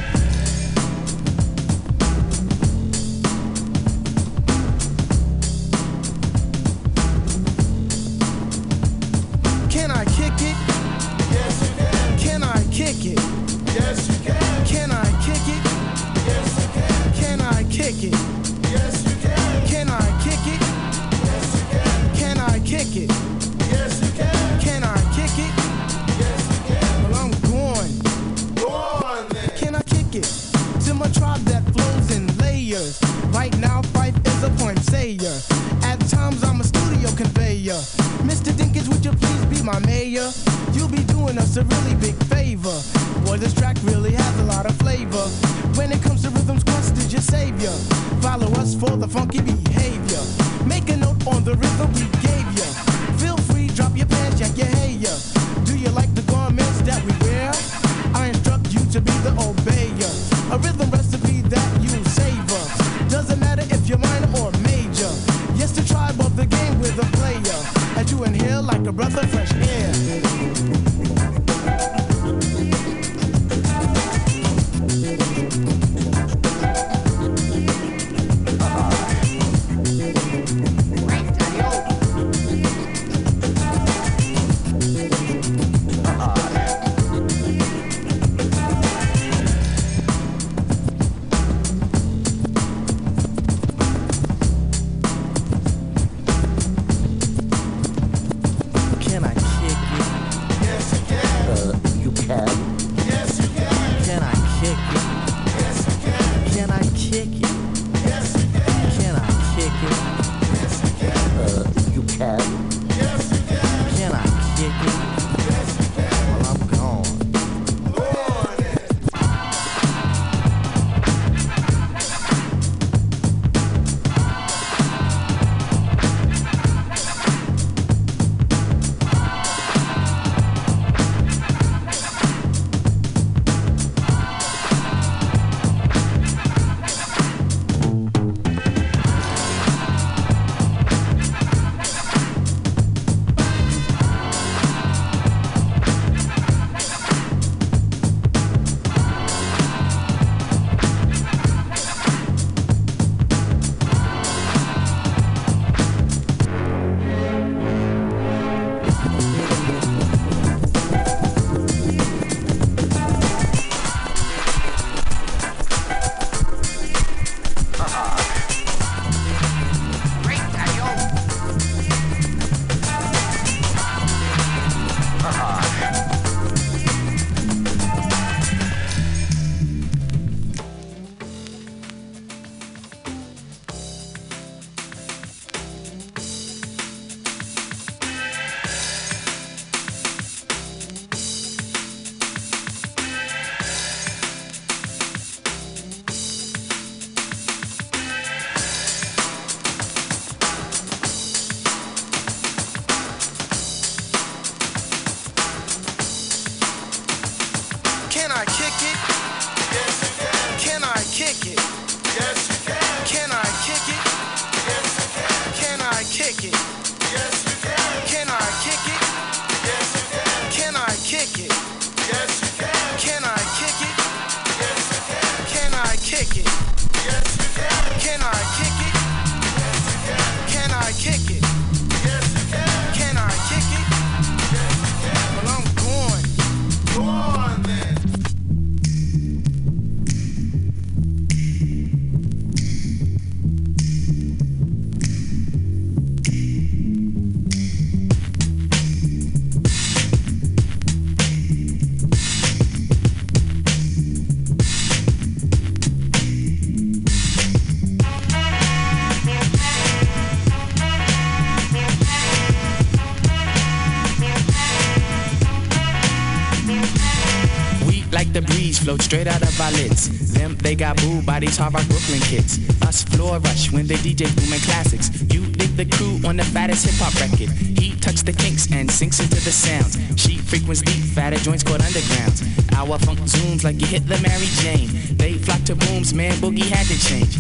Float straight out of our lids. Them, they got booed by these rock Brooklyn kids. Us floor rush when they DJ booming classics. You dig the crew on the fattest hip hop record. He tucks the kinks and sinks into the sounds. She frequents deep, fatter joints called undergrounds. Our funk zooms like you hit the Mary Jane. They flock to booms, man, boogie had to change.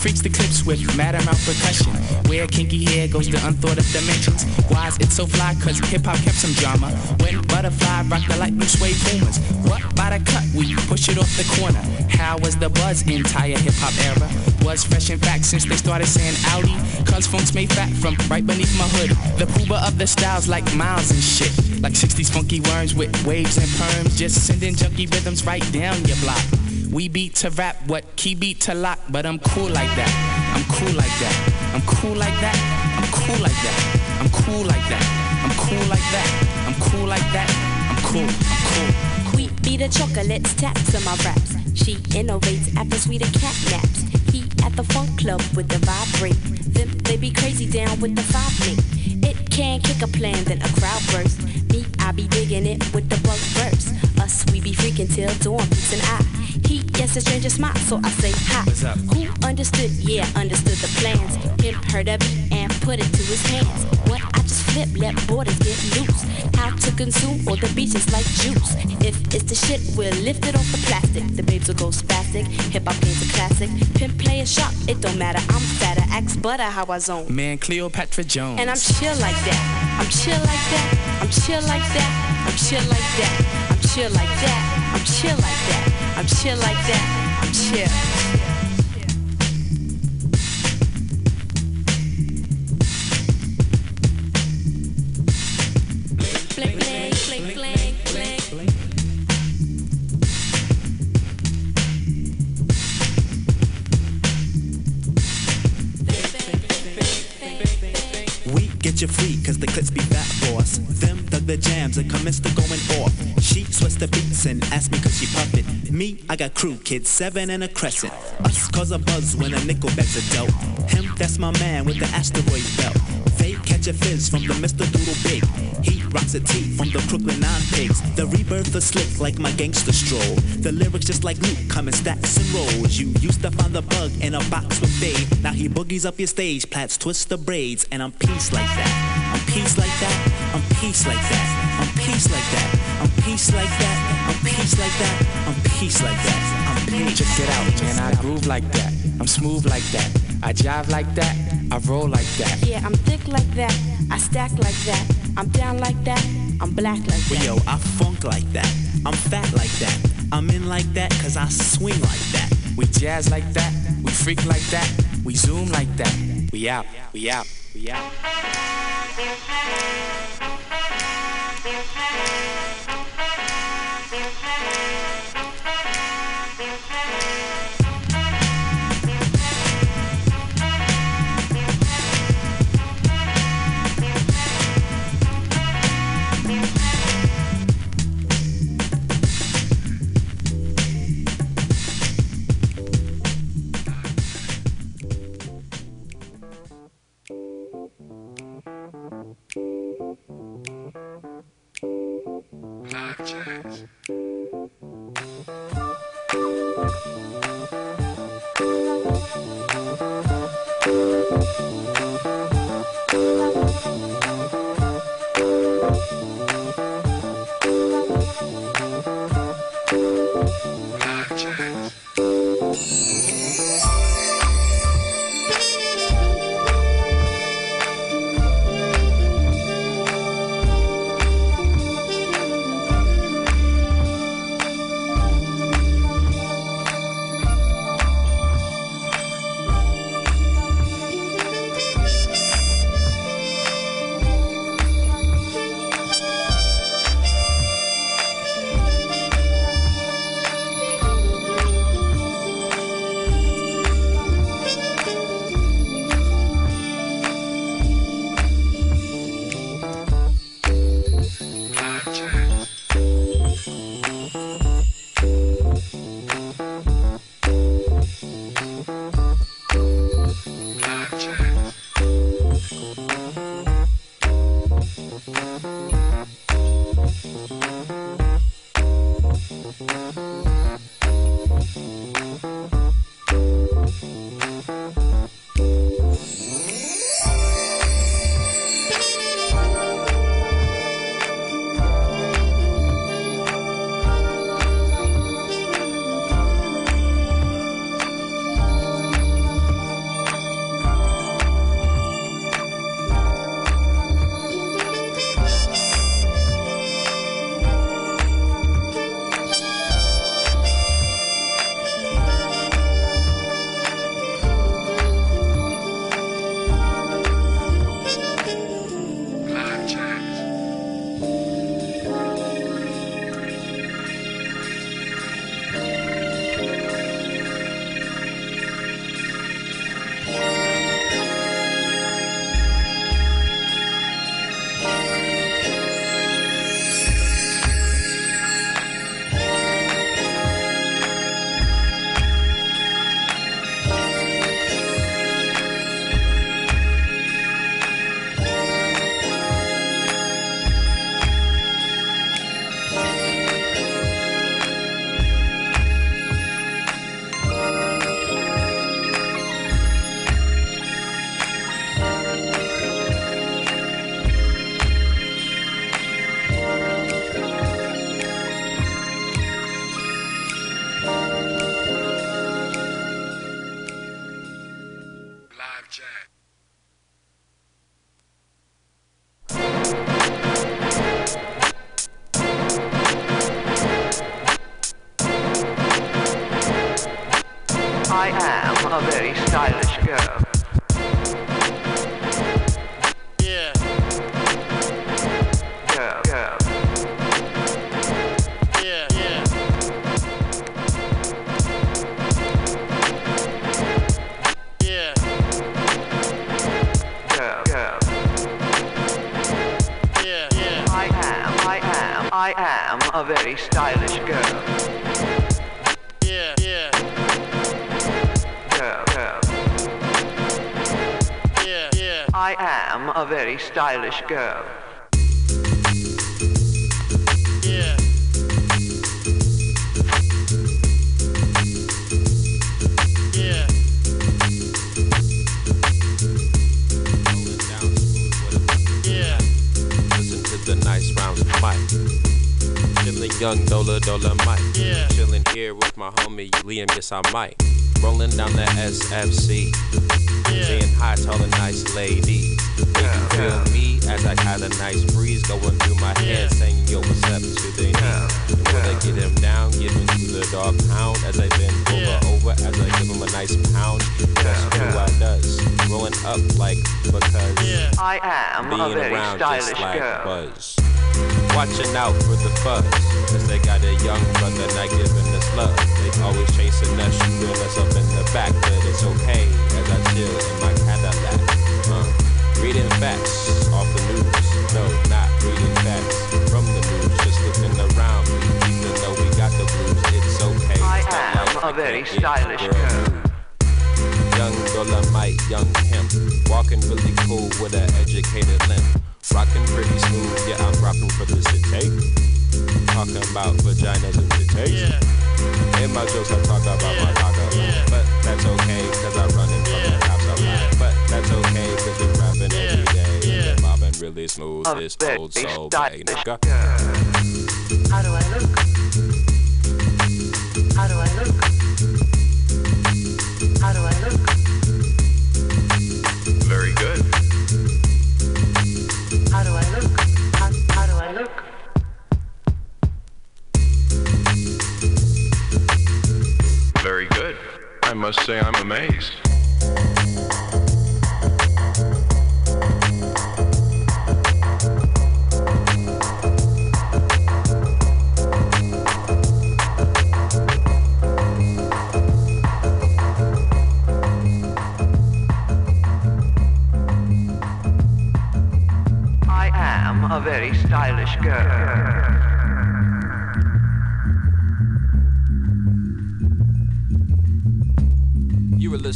Freaks the clips with mad amount percussion? Where kinky hair goes to unthought of dimensions. Why is it so fly? Cause hip hop kept some drama. When butterfly rock the light blue suede boomers. What by the cut? We push it off the corner. How was the buzz entire hip hop era? Was fresh in fact since they started saying Audi. Cause funk's made fat from right beneath my hood. The pooba of the styles like miles and shit. Like 60s funky worms with waves and perms. Just sending junky rhythms right down your block. We beat to rap, what key beat to lock, but I'm cool like that. I'm cool like that. I'm cool like that. I'm cool like that. I'm cool like that. I'm cool like that. I'm cool like that. I'm cool. I'm cool. Queen be the chocolates, taps on my raps. She innovates after sweeter cat naps. He at the funk club with the vibrate. Them they be crazy down with the five link. It can kick a plan, then a crowd burst. Me, I be digging it with the bug burst. Us, we be freaking till dawn, peace and I. Gets a stranger smile, so I say hi. What's up? Who understood? Yeah, understood the plans. Him heard of it and put it to his hands. What I just flip, let borders get loose. How to consume all the beaches like juice. If it's the shit, we'll lift it off the plastic. The babes will go spastic. Hip hop game's a classic. Pimp play a shot, it don't matter. I'm fatter, axe butter, how I zone. Man, Cleopatra Jones. And I'm chill like that. I'm chill like that. I'm chill like that. I'm chill like that. I'm chill like that. I'm chill like that. I'm chill like that. I'm chill. Commenced to going off. She sweats the beats and asked me cause she it. Me, I got crew kids, seven and a crescent. Us cause a buzz when a nickel bags a dope. Him, that's my man with the asteroid belt. They catch a fizz from the Mr. Doodle Big. He rocks a tee from the Brooklyn Nine Pigs. The rebirth is slick like my gangster stroll. The lyrics just like Luke come in stacks and rolls. You used to find the bug in a box with Babe. Now he boogies up your stage, plats twist the braids, and I'm peace like that. I'm peace like that. I'm peace like that. I'm peace like that. I'm peace like that. I'm peace like that. I'm peace like that. I'm peace. Check it out, man. I groove like that. I'm smooth like that. I jive like that. I roll like that. Yeah, I'm thick like that. I stack like that. I'm down like that. I'm black like that. Well, yo, I funk like that. I'm fat like that. I'm in like that cause I swing like that. We jazz like that. We freak like that. We zoom like that. We out. We out. We out. I might. Old soul, bay nigga. How do I look?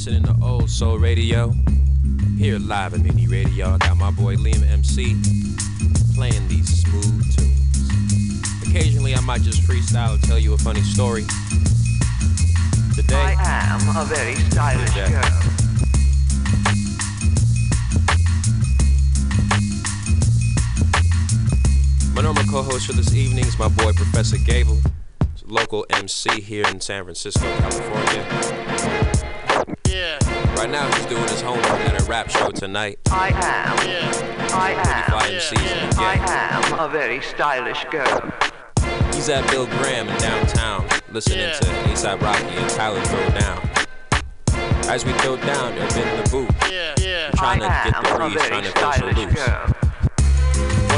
Listening to Old Soul Radio. Here live at Mutiny Radio. I got my boy Liam MC playing these smooth tunes. Occasionally I might just freestyle or tell you a funny story. Today, I am a very stylish girl. my normal co-host for this evening is my boy Professor Gable, local MC here in San Francisco, California. Yeah. Right now he's doing his homework at a rap show tonight. I am. I am. MCs I again. am a very stylish girl. He's at Bill Graham in downtown, listening to ASAP Rocky and Tyler throw down. As we throw down, they're in the booth, Yeah, yeah. trying to get am the a breeze, trying to feel so stylish loose. girl.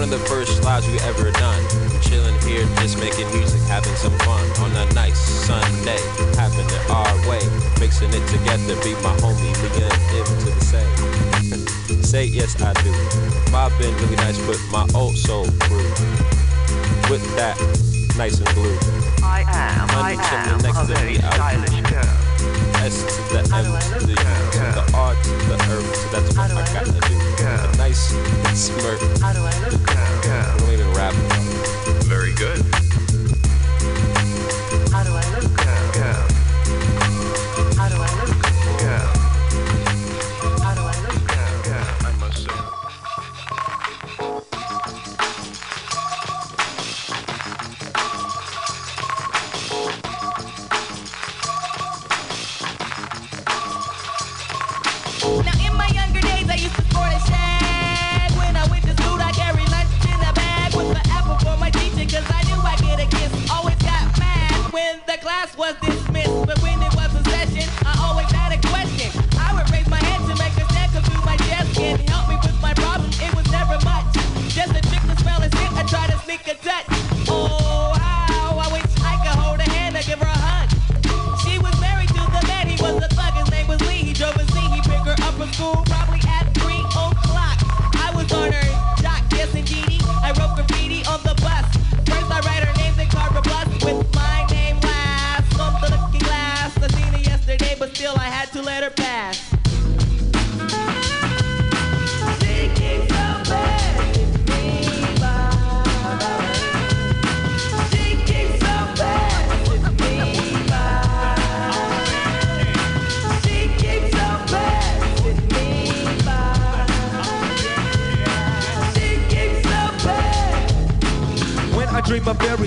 Of the first slides we ever done. Chilling here, just making music, having some fun on a nice Sunday. It our way, mixing it together. Be my homie, Leon M to the same. say yes, I do. Bob been really nice with my old soul crew. With that, nice and blue. I am. I am a very stylish girl. S to the M to the U to the R to the earth. So that's what I gotta do. A nice smirk. How do I look? I don't even rap. Very good. was this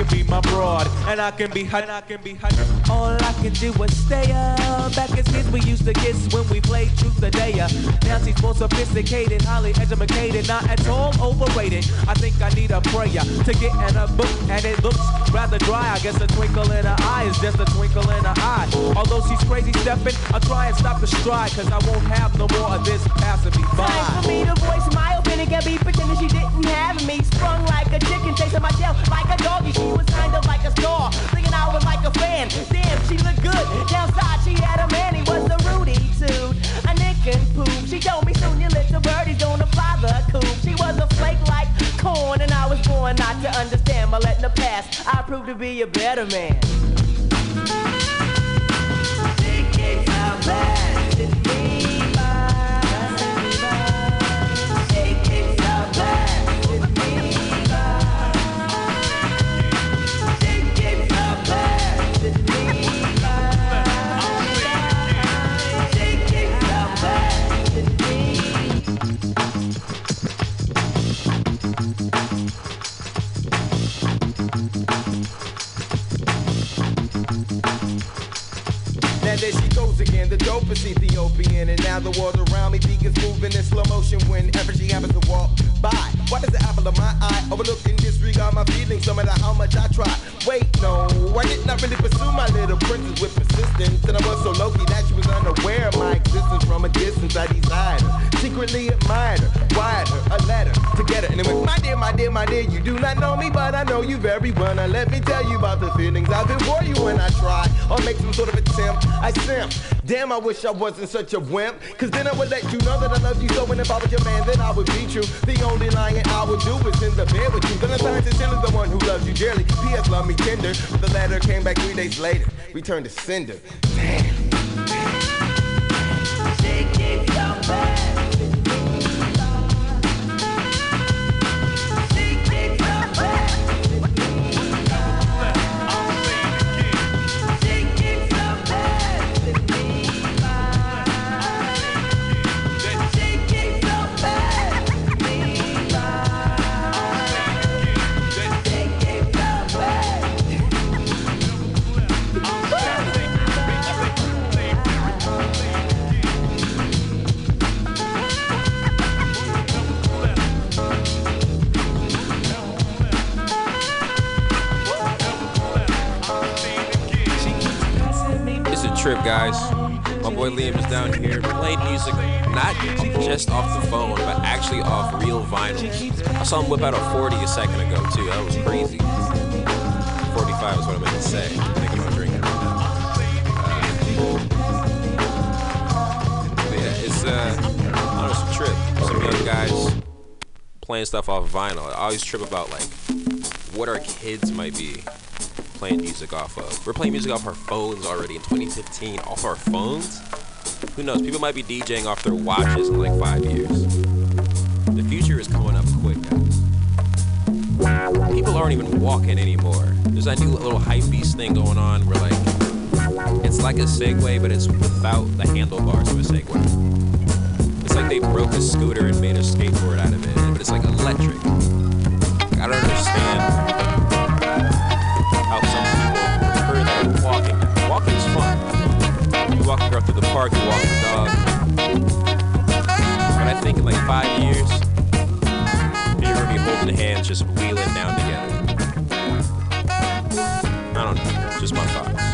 She can be my broad, and I can be hot, and I can be her. All I can do is stay up. Back as kids, we used to kiss when we played truth or dare. Now she's more sophisticated, highly educated, not at all overrated. I think I need a prayer to get in a book, and it looks rather dry. I guess a twinkle in her eye is just a twinkle in her eye. Although she's crazy stepping, I'll try and stop the stride, cause I won't have no more of this passing me by. Time for me to voice my opinion. Can't be pretending she didn't have me. Sprung like a chicken, chasing my tail like understand. But letting the past, I proved to be a better man. She kicks out back to me. Again, the dopest Ethiopian. And now the world around me begins moving in slow motion whenever she happens to walk by. Why does the apple of my eye overlook and disregard my feelings no matter how much I try? Wait, no, I did not really pursue my little princess with persistence. And I was so low-key that she was unaware of my existence from a distance. I desired her, secretly admired her, wired her a letter to get her. And it went, my dear, my dear, my dear, you do not know me, but I know you very well. Now let me tell you about the feelings I feel for you when I try or make some sort of attempt. I simp. Damn, I wish I wasn't such a wimp. Cause then I would let you know that I love you so. And if I was your man, then I would be true. The only lying I would do is in the bed with you. Then I signed sincerely the one who loves you dearly. P.S. Love me tender. The letter came back three days later. Returned to sender. Damn. Boy Liam is down here playing music, not just off the phone, but actually off real vinyl. I saw him whip out a 40 a second ago, too. That was crazy. 45 is what I meant to say. You for drinking. Uh, yeah, it's, uh, a trip. Some young guys playing stuff off vinyl. I always trip about, like, what our kids might be playing music off of. We're playing music off our phones already in 2015. Off our phones? Who knows? People might be DJing off their watches in like five years. The future is coming up quick, guys. People aren't even walking anymore. There's that new little hype beast thing going on where like it's like a Segway, but it's without the handlebars of a Segway. It's like they broke a scooter and made a skateboard out of it, but it's like electric. Like, I don't understand walk around through the park, you walk your dog. But I think in like five years, you're gonna be holding hands, just wheeling down together. I don't know. Just my thoughts.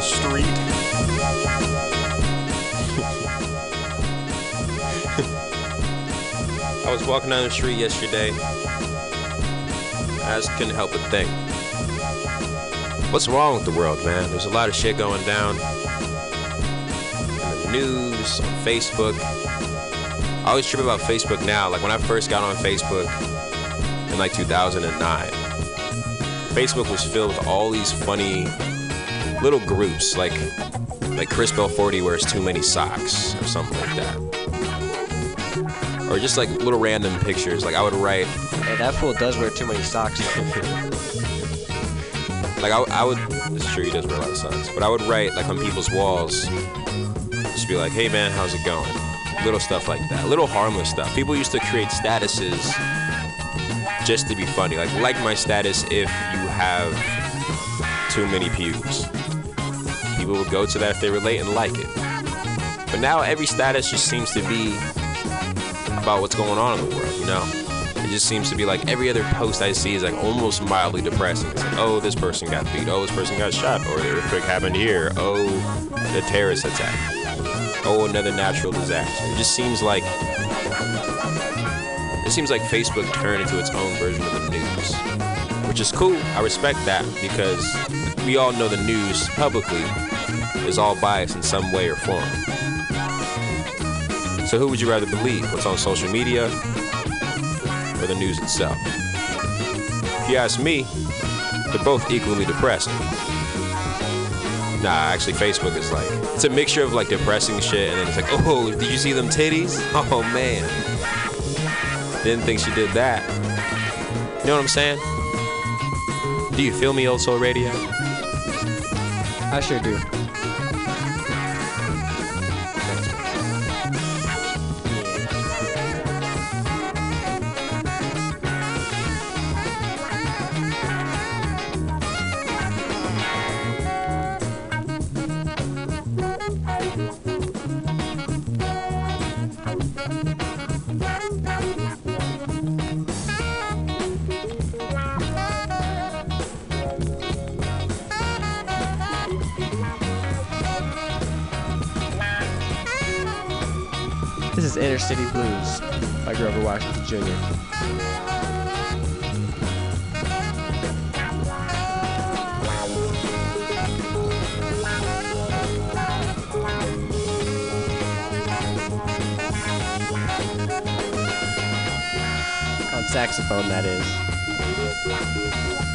The street. I was walking down the street yesterday. I just couldn't help but think. What's wrong with the world, man? There's a lot of shit going down. In the news, on Facebook. I always trip about Facebook now. Like when I first got on Facebook in like 2009, Facebook was filled with all these funny little groups, like like Chris Belforti wears too many socks or something like that, or just like little random pictures. Like I would write, Hey, that fool does wear too many socks. like I, I would. It's true, he does wear a lot of socks, but I would write like on people's walls, just be like, "Hey man, how's it going?" Little stuff like that, little harmless stuff. People used to create statuses just to be funny. Like like my status if you have too many pubes. People would go to that if they relate and like it. But now every status just seems to be about what's going on in the world, you know? It just seems to be like every other post I see is like almost mildly depressing. It's like, oh, this person got beat. Oh, this person got shot. Or the earthquake happened here. Oh, the terrorist attack. Oh, another natural disaster. It just seems like it seems like Facebook turned into its own version of the news, which is cool. I respect that because we all know the news publicly is all biased in some way or form. So who would you rather believe? What's on social media or the news itself? If you ask me, they're both equally depressing. Nah, actually, Facebook is like it's a mixture of like depressing shit, and then it's like, oh, did you see them titties? Oh man, didn't think she did that. You know what I'm saying? Do you feel me, Old Soul Radio? I sure do. Jr. On saxophone, that is.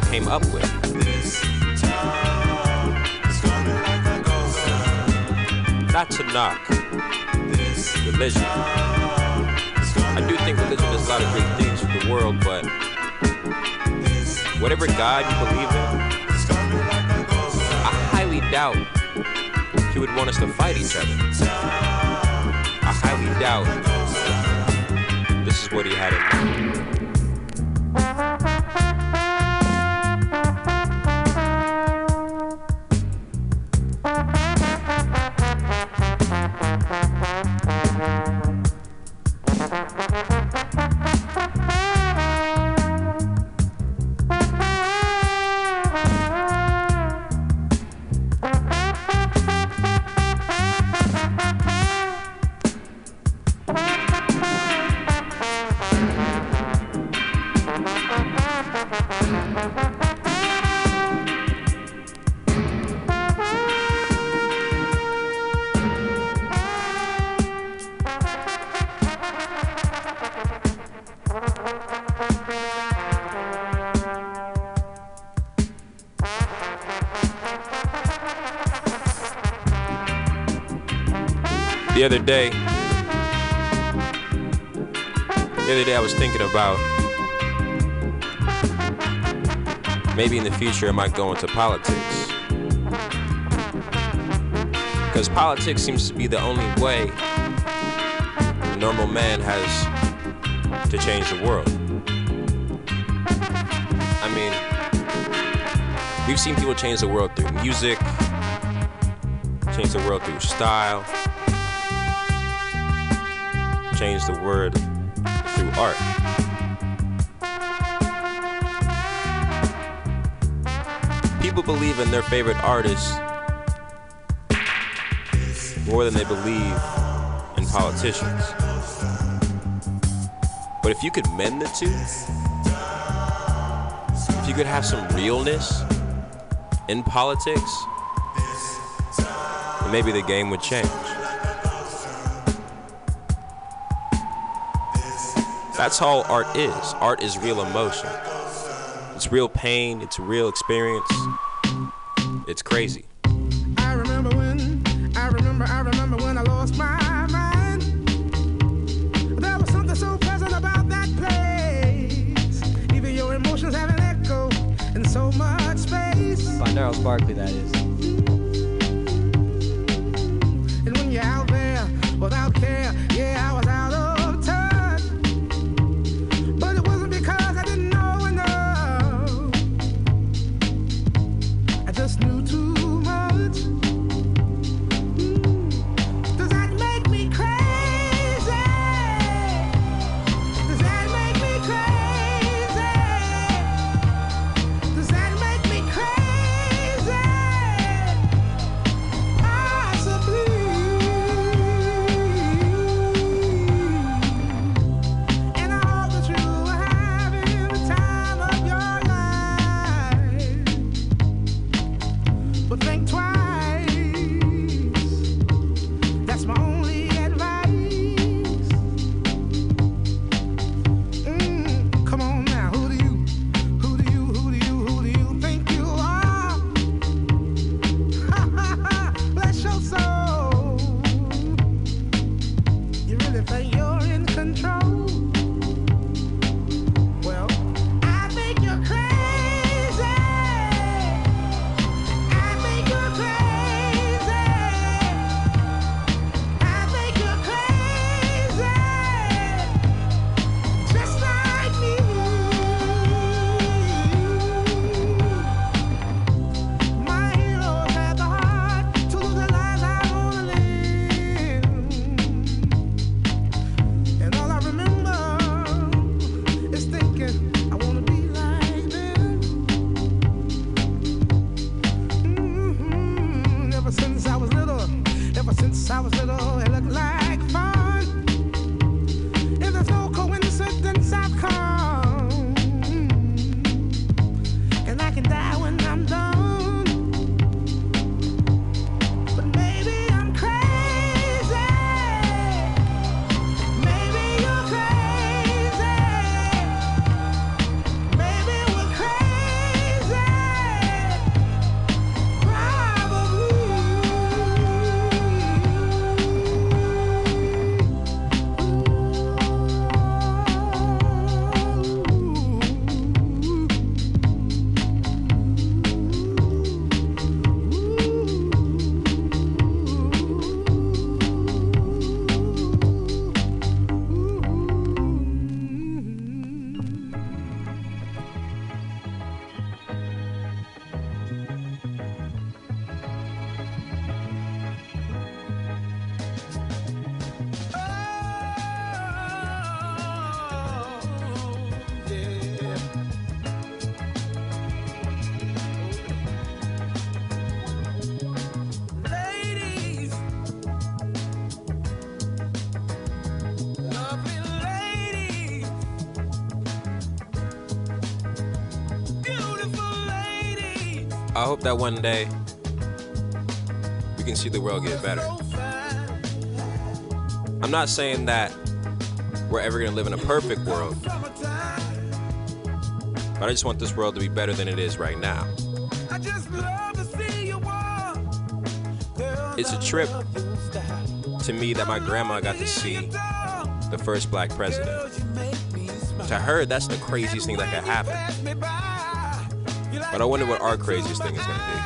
People came up with. Not to knock religion. I do think religion does a lot of great things for the world, but whatever God you believe in, I highly doubt He would want us to fight each other. I highly doubt this is what He had in mind. Day, the other day I was thinking about maybe in the future I might go into politics. Because politics seems to be the only way a normal man has to change the world. I mean, we've seen people change the world through music, change the world through style, change the word through art. People believe in their favorite artists more than they believe in politicians. But if you could mend the two, if you could have some realness in politics, maybe the game would change. That's all art is. Art is real emotion. It's real pain, it's real experience. It's crazy. hope that one day we can see the world get better. I'm not saying that we're ever going to live in a perfect world, but I just want this world to be better than it is right now. It's a trip to me that my grandma got to see the first black president. To her, that's the craziest thing that could happen. But I wonder what our craziest thing is going to be.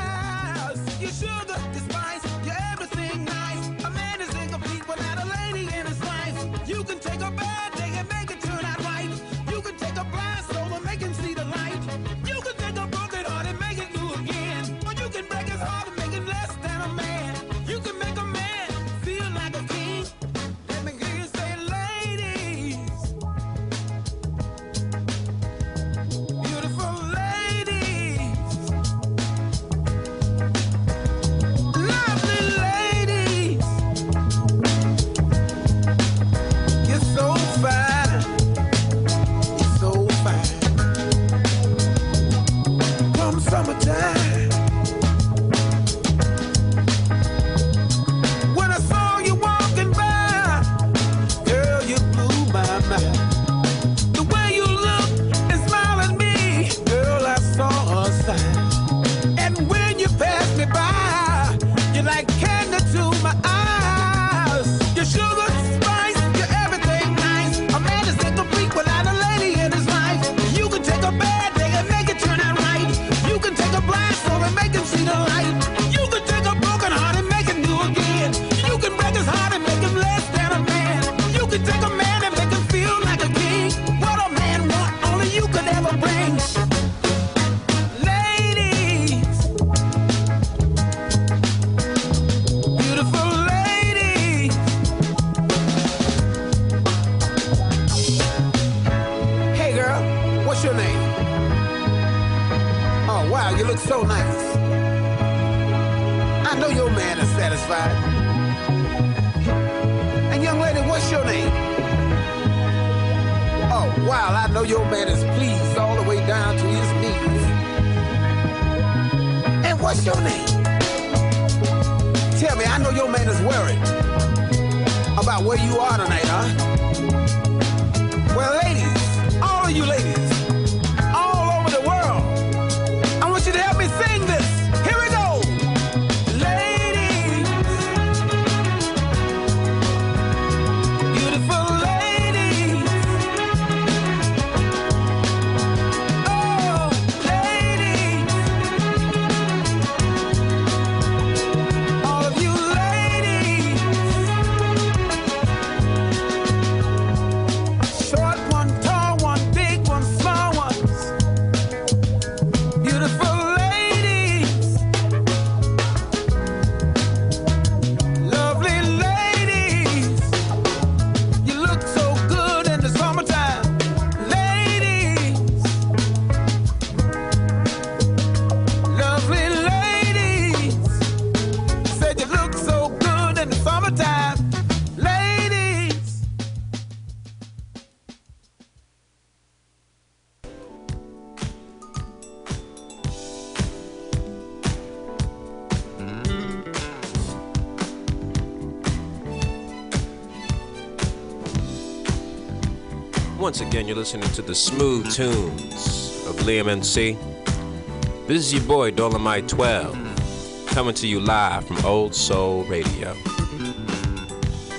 again, you're listening to the smooth tunes of Liam MC. This is your boy Dolomite 12, coming to you live from Old Soul Radio.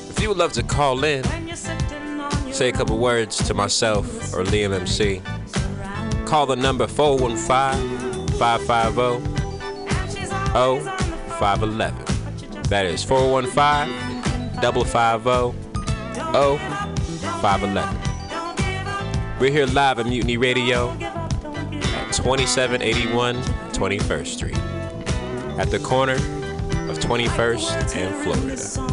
If you would love to call in, say a couple words to myself or Liam MC, call the number 415 550 0511. That is 415 550 0511. We're here live at Mutiny Radio at 2781 21st Street at the corner of 21st and Florida.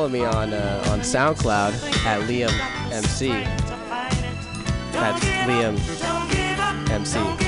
follow me on uh, on SoundCloud at Liam MC. That's Liam MC.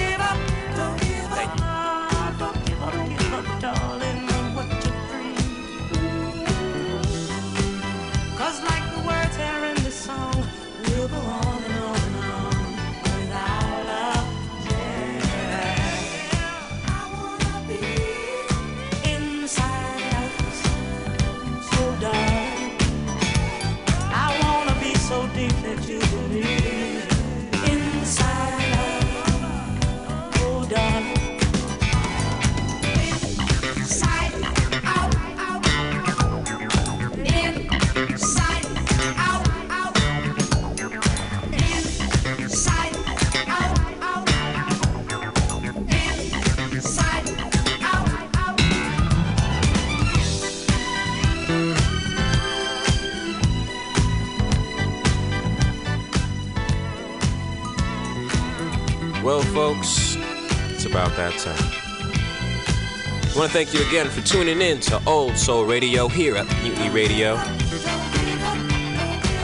thank you again for tuning in to Old Soul Radio here at Mutiny Radio.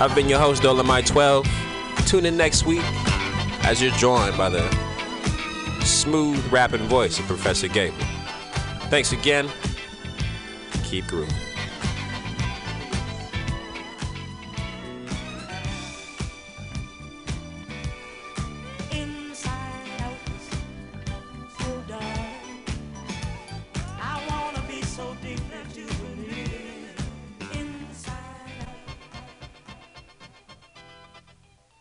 I've been your host, Dolomite 12. Tune in next week as you're joined by the smooth rapping voice of Professor Gable. Thanks again. Keep grooving.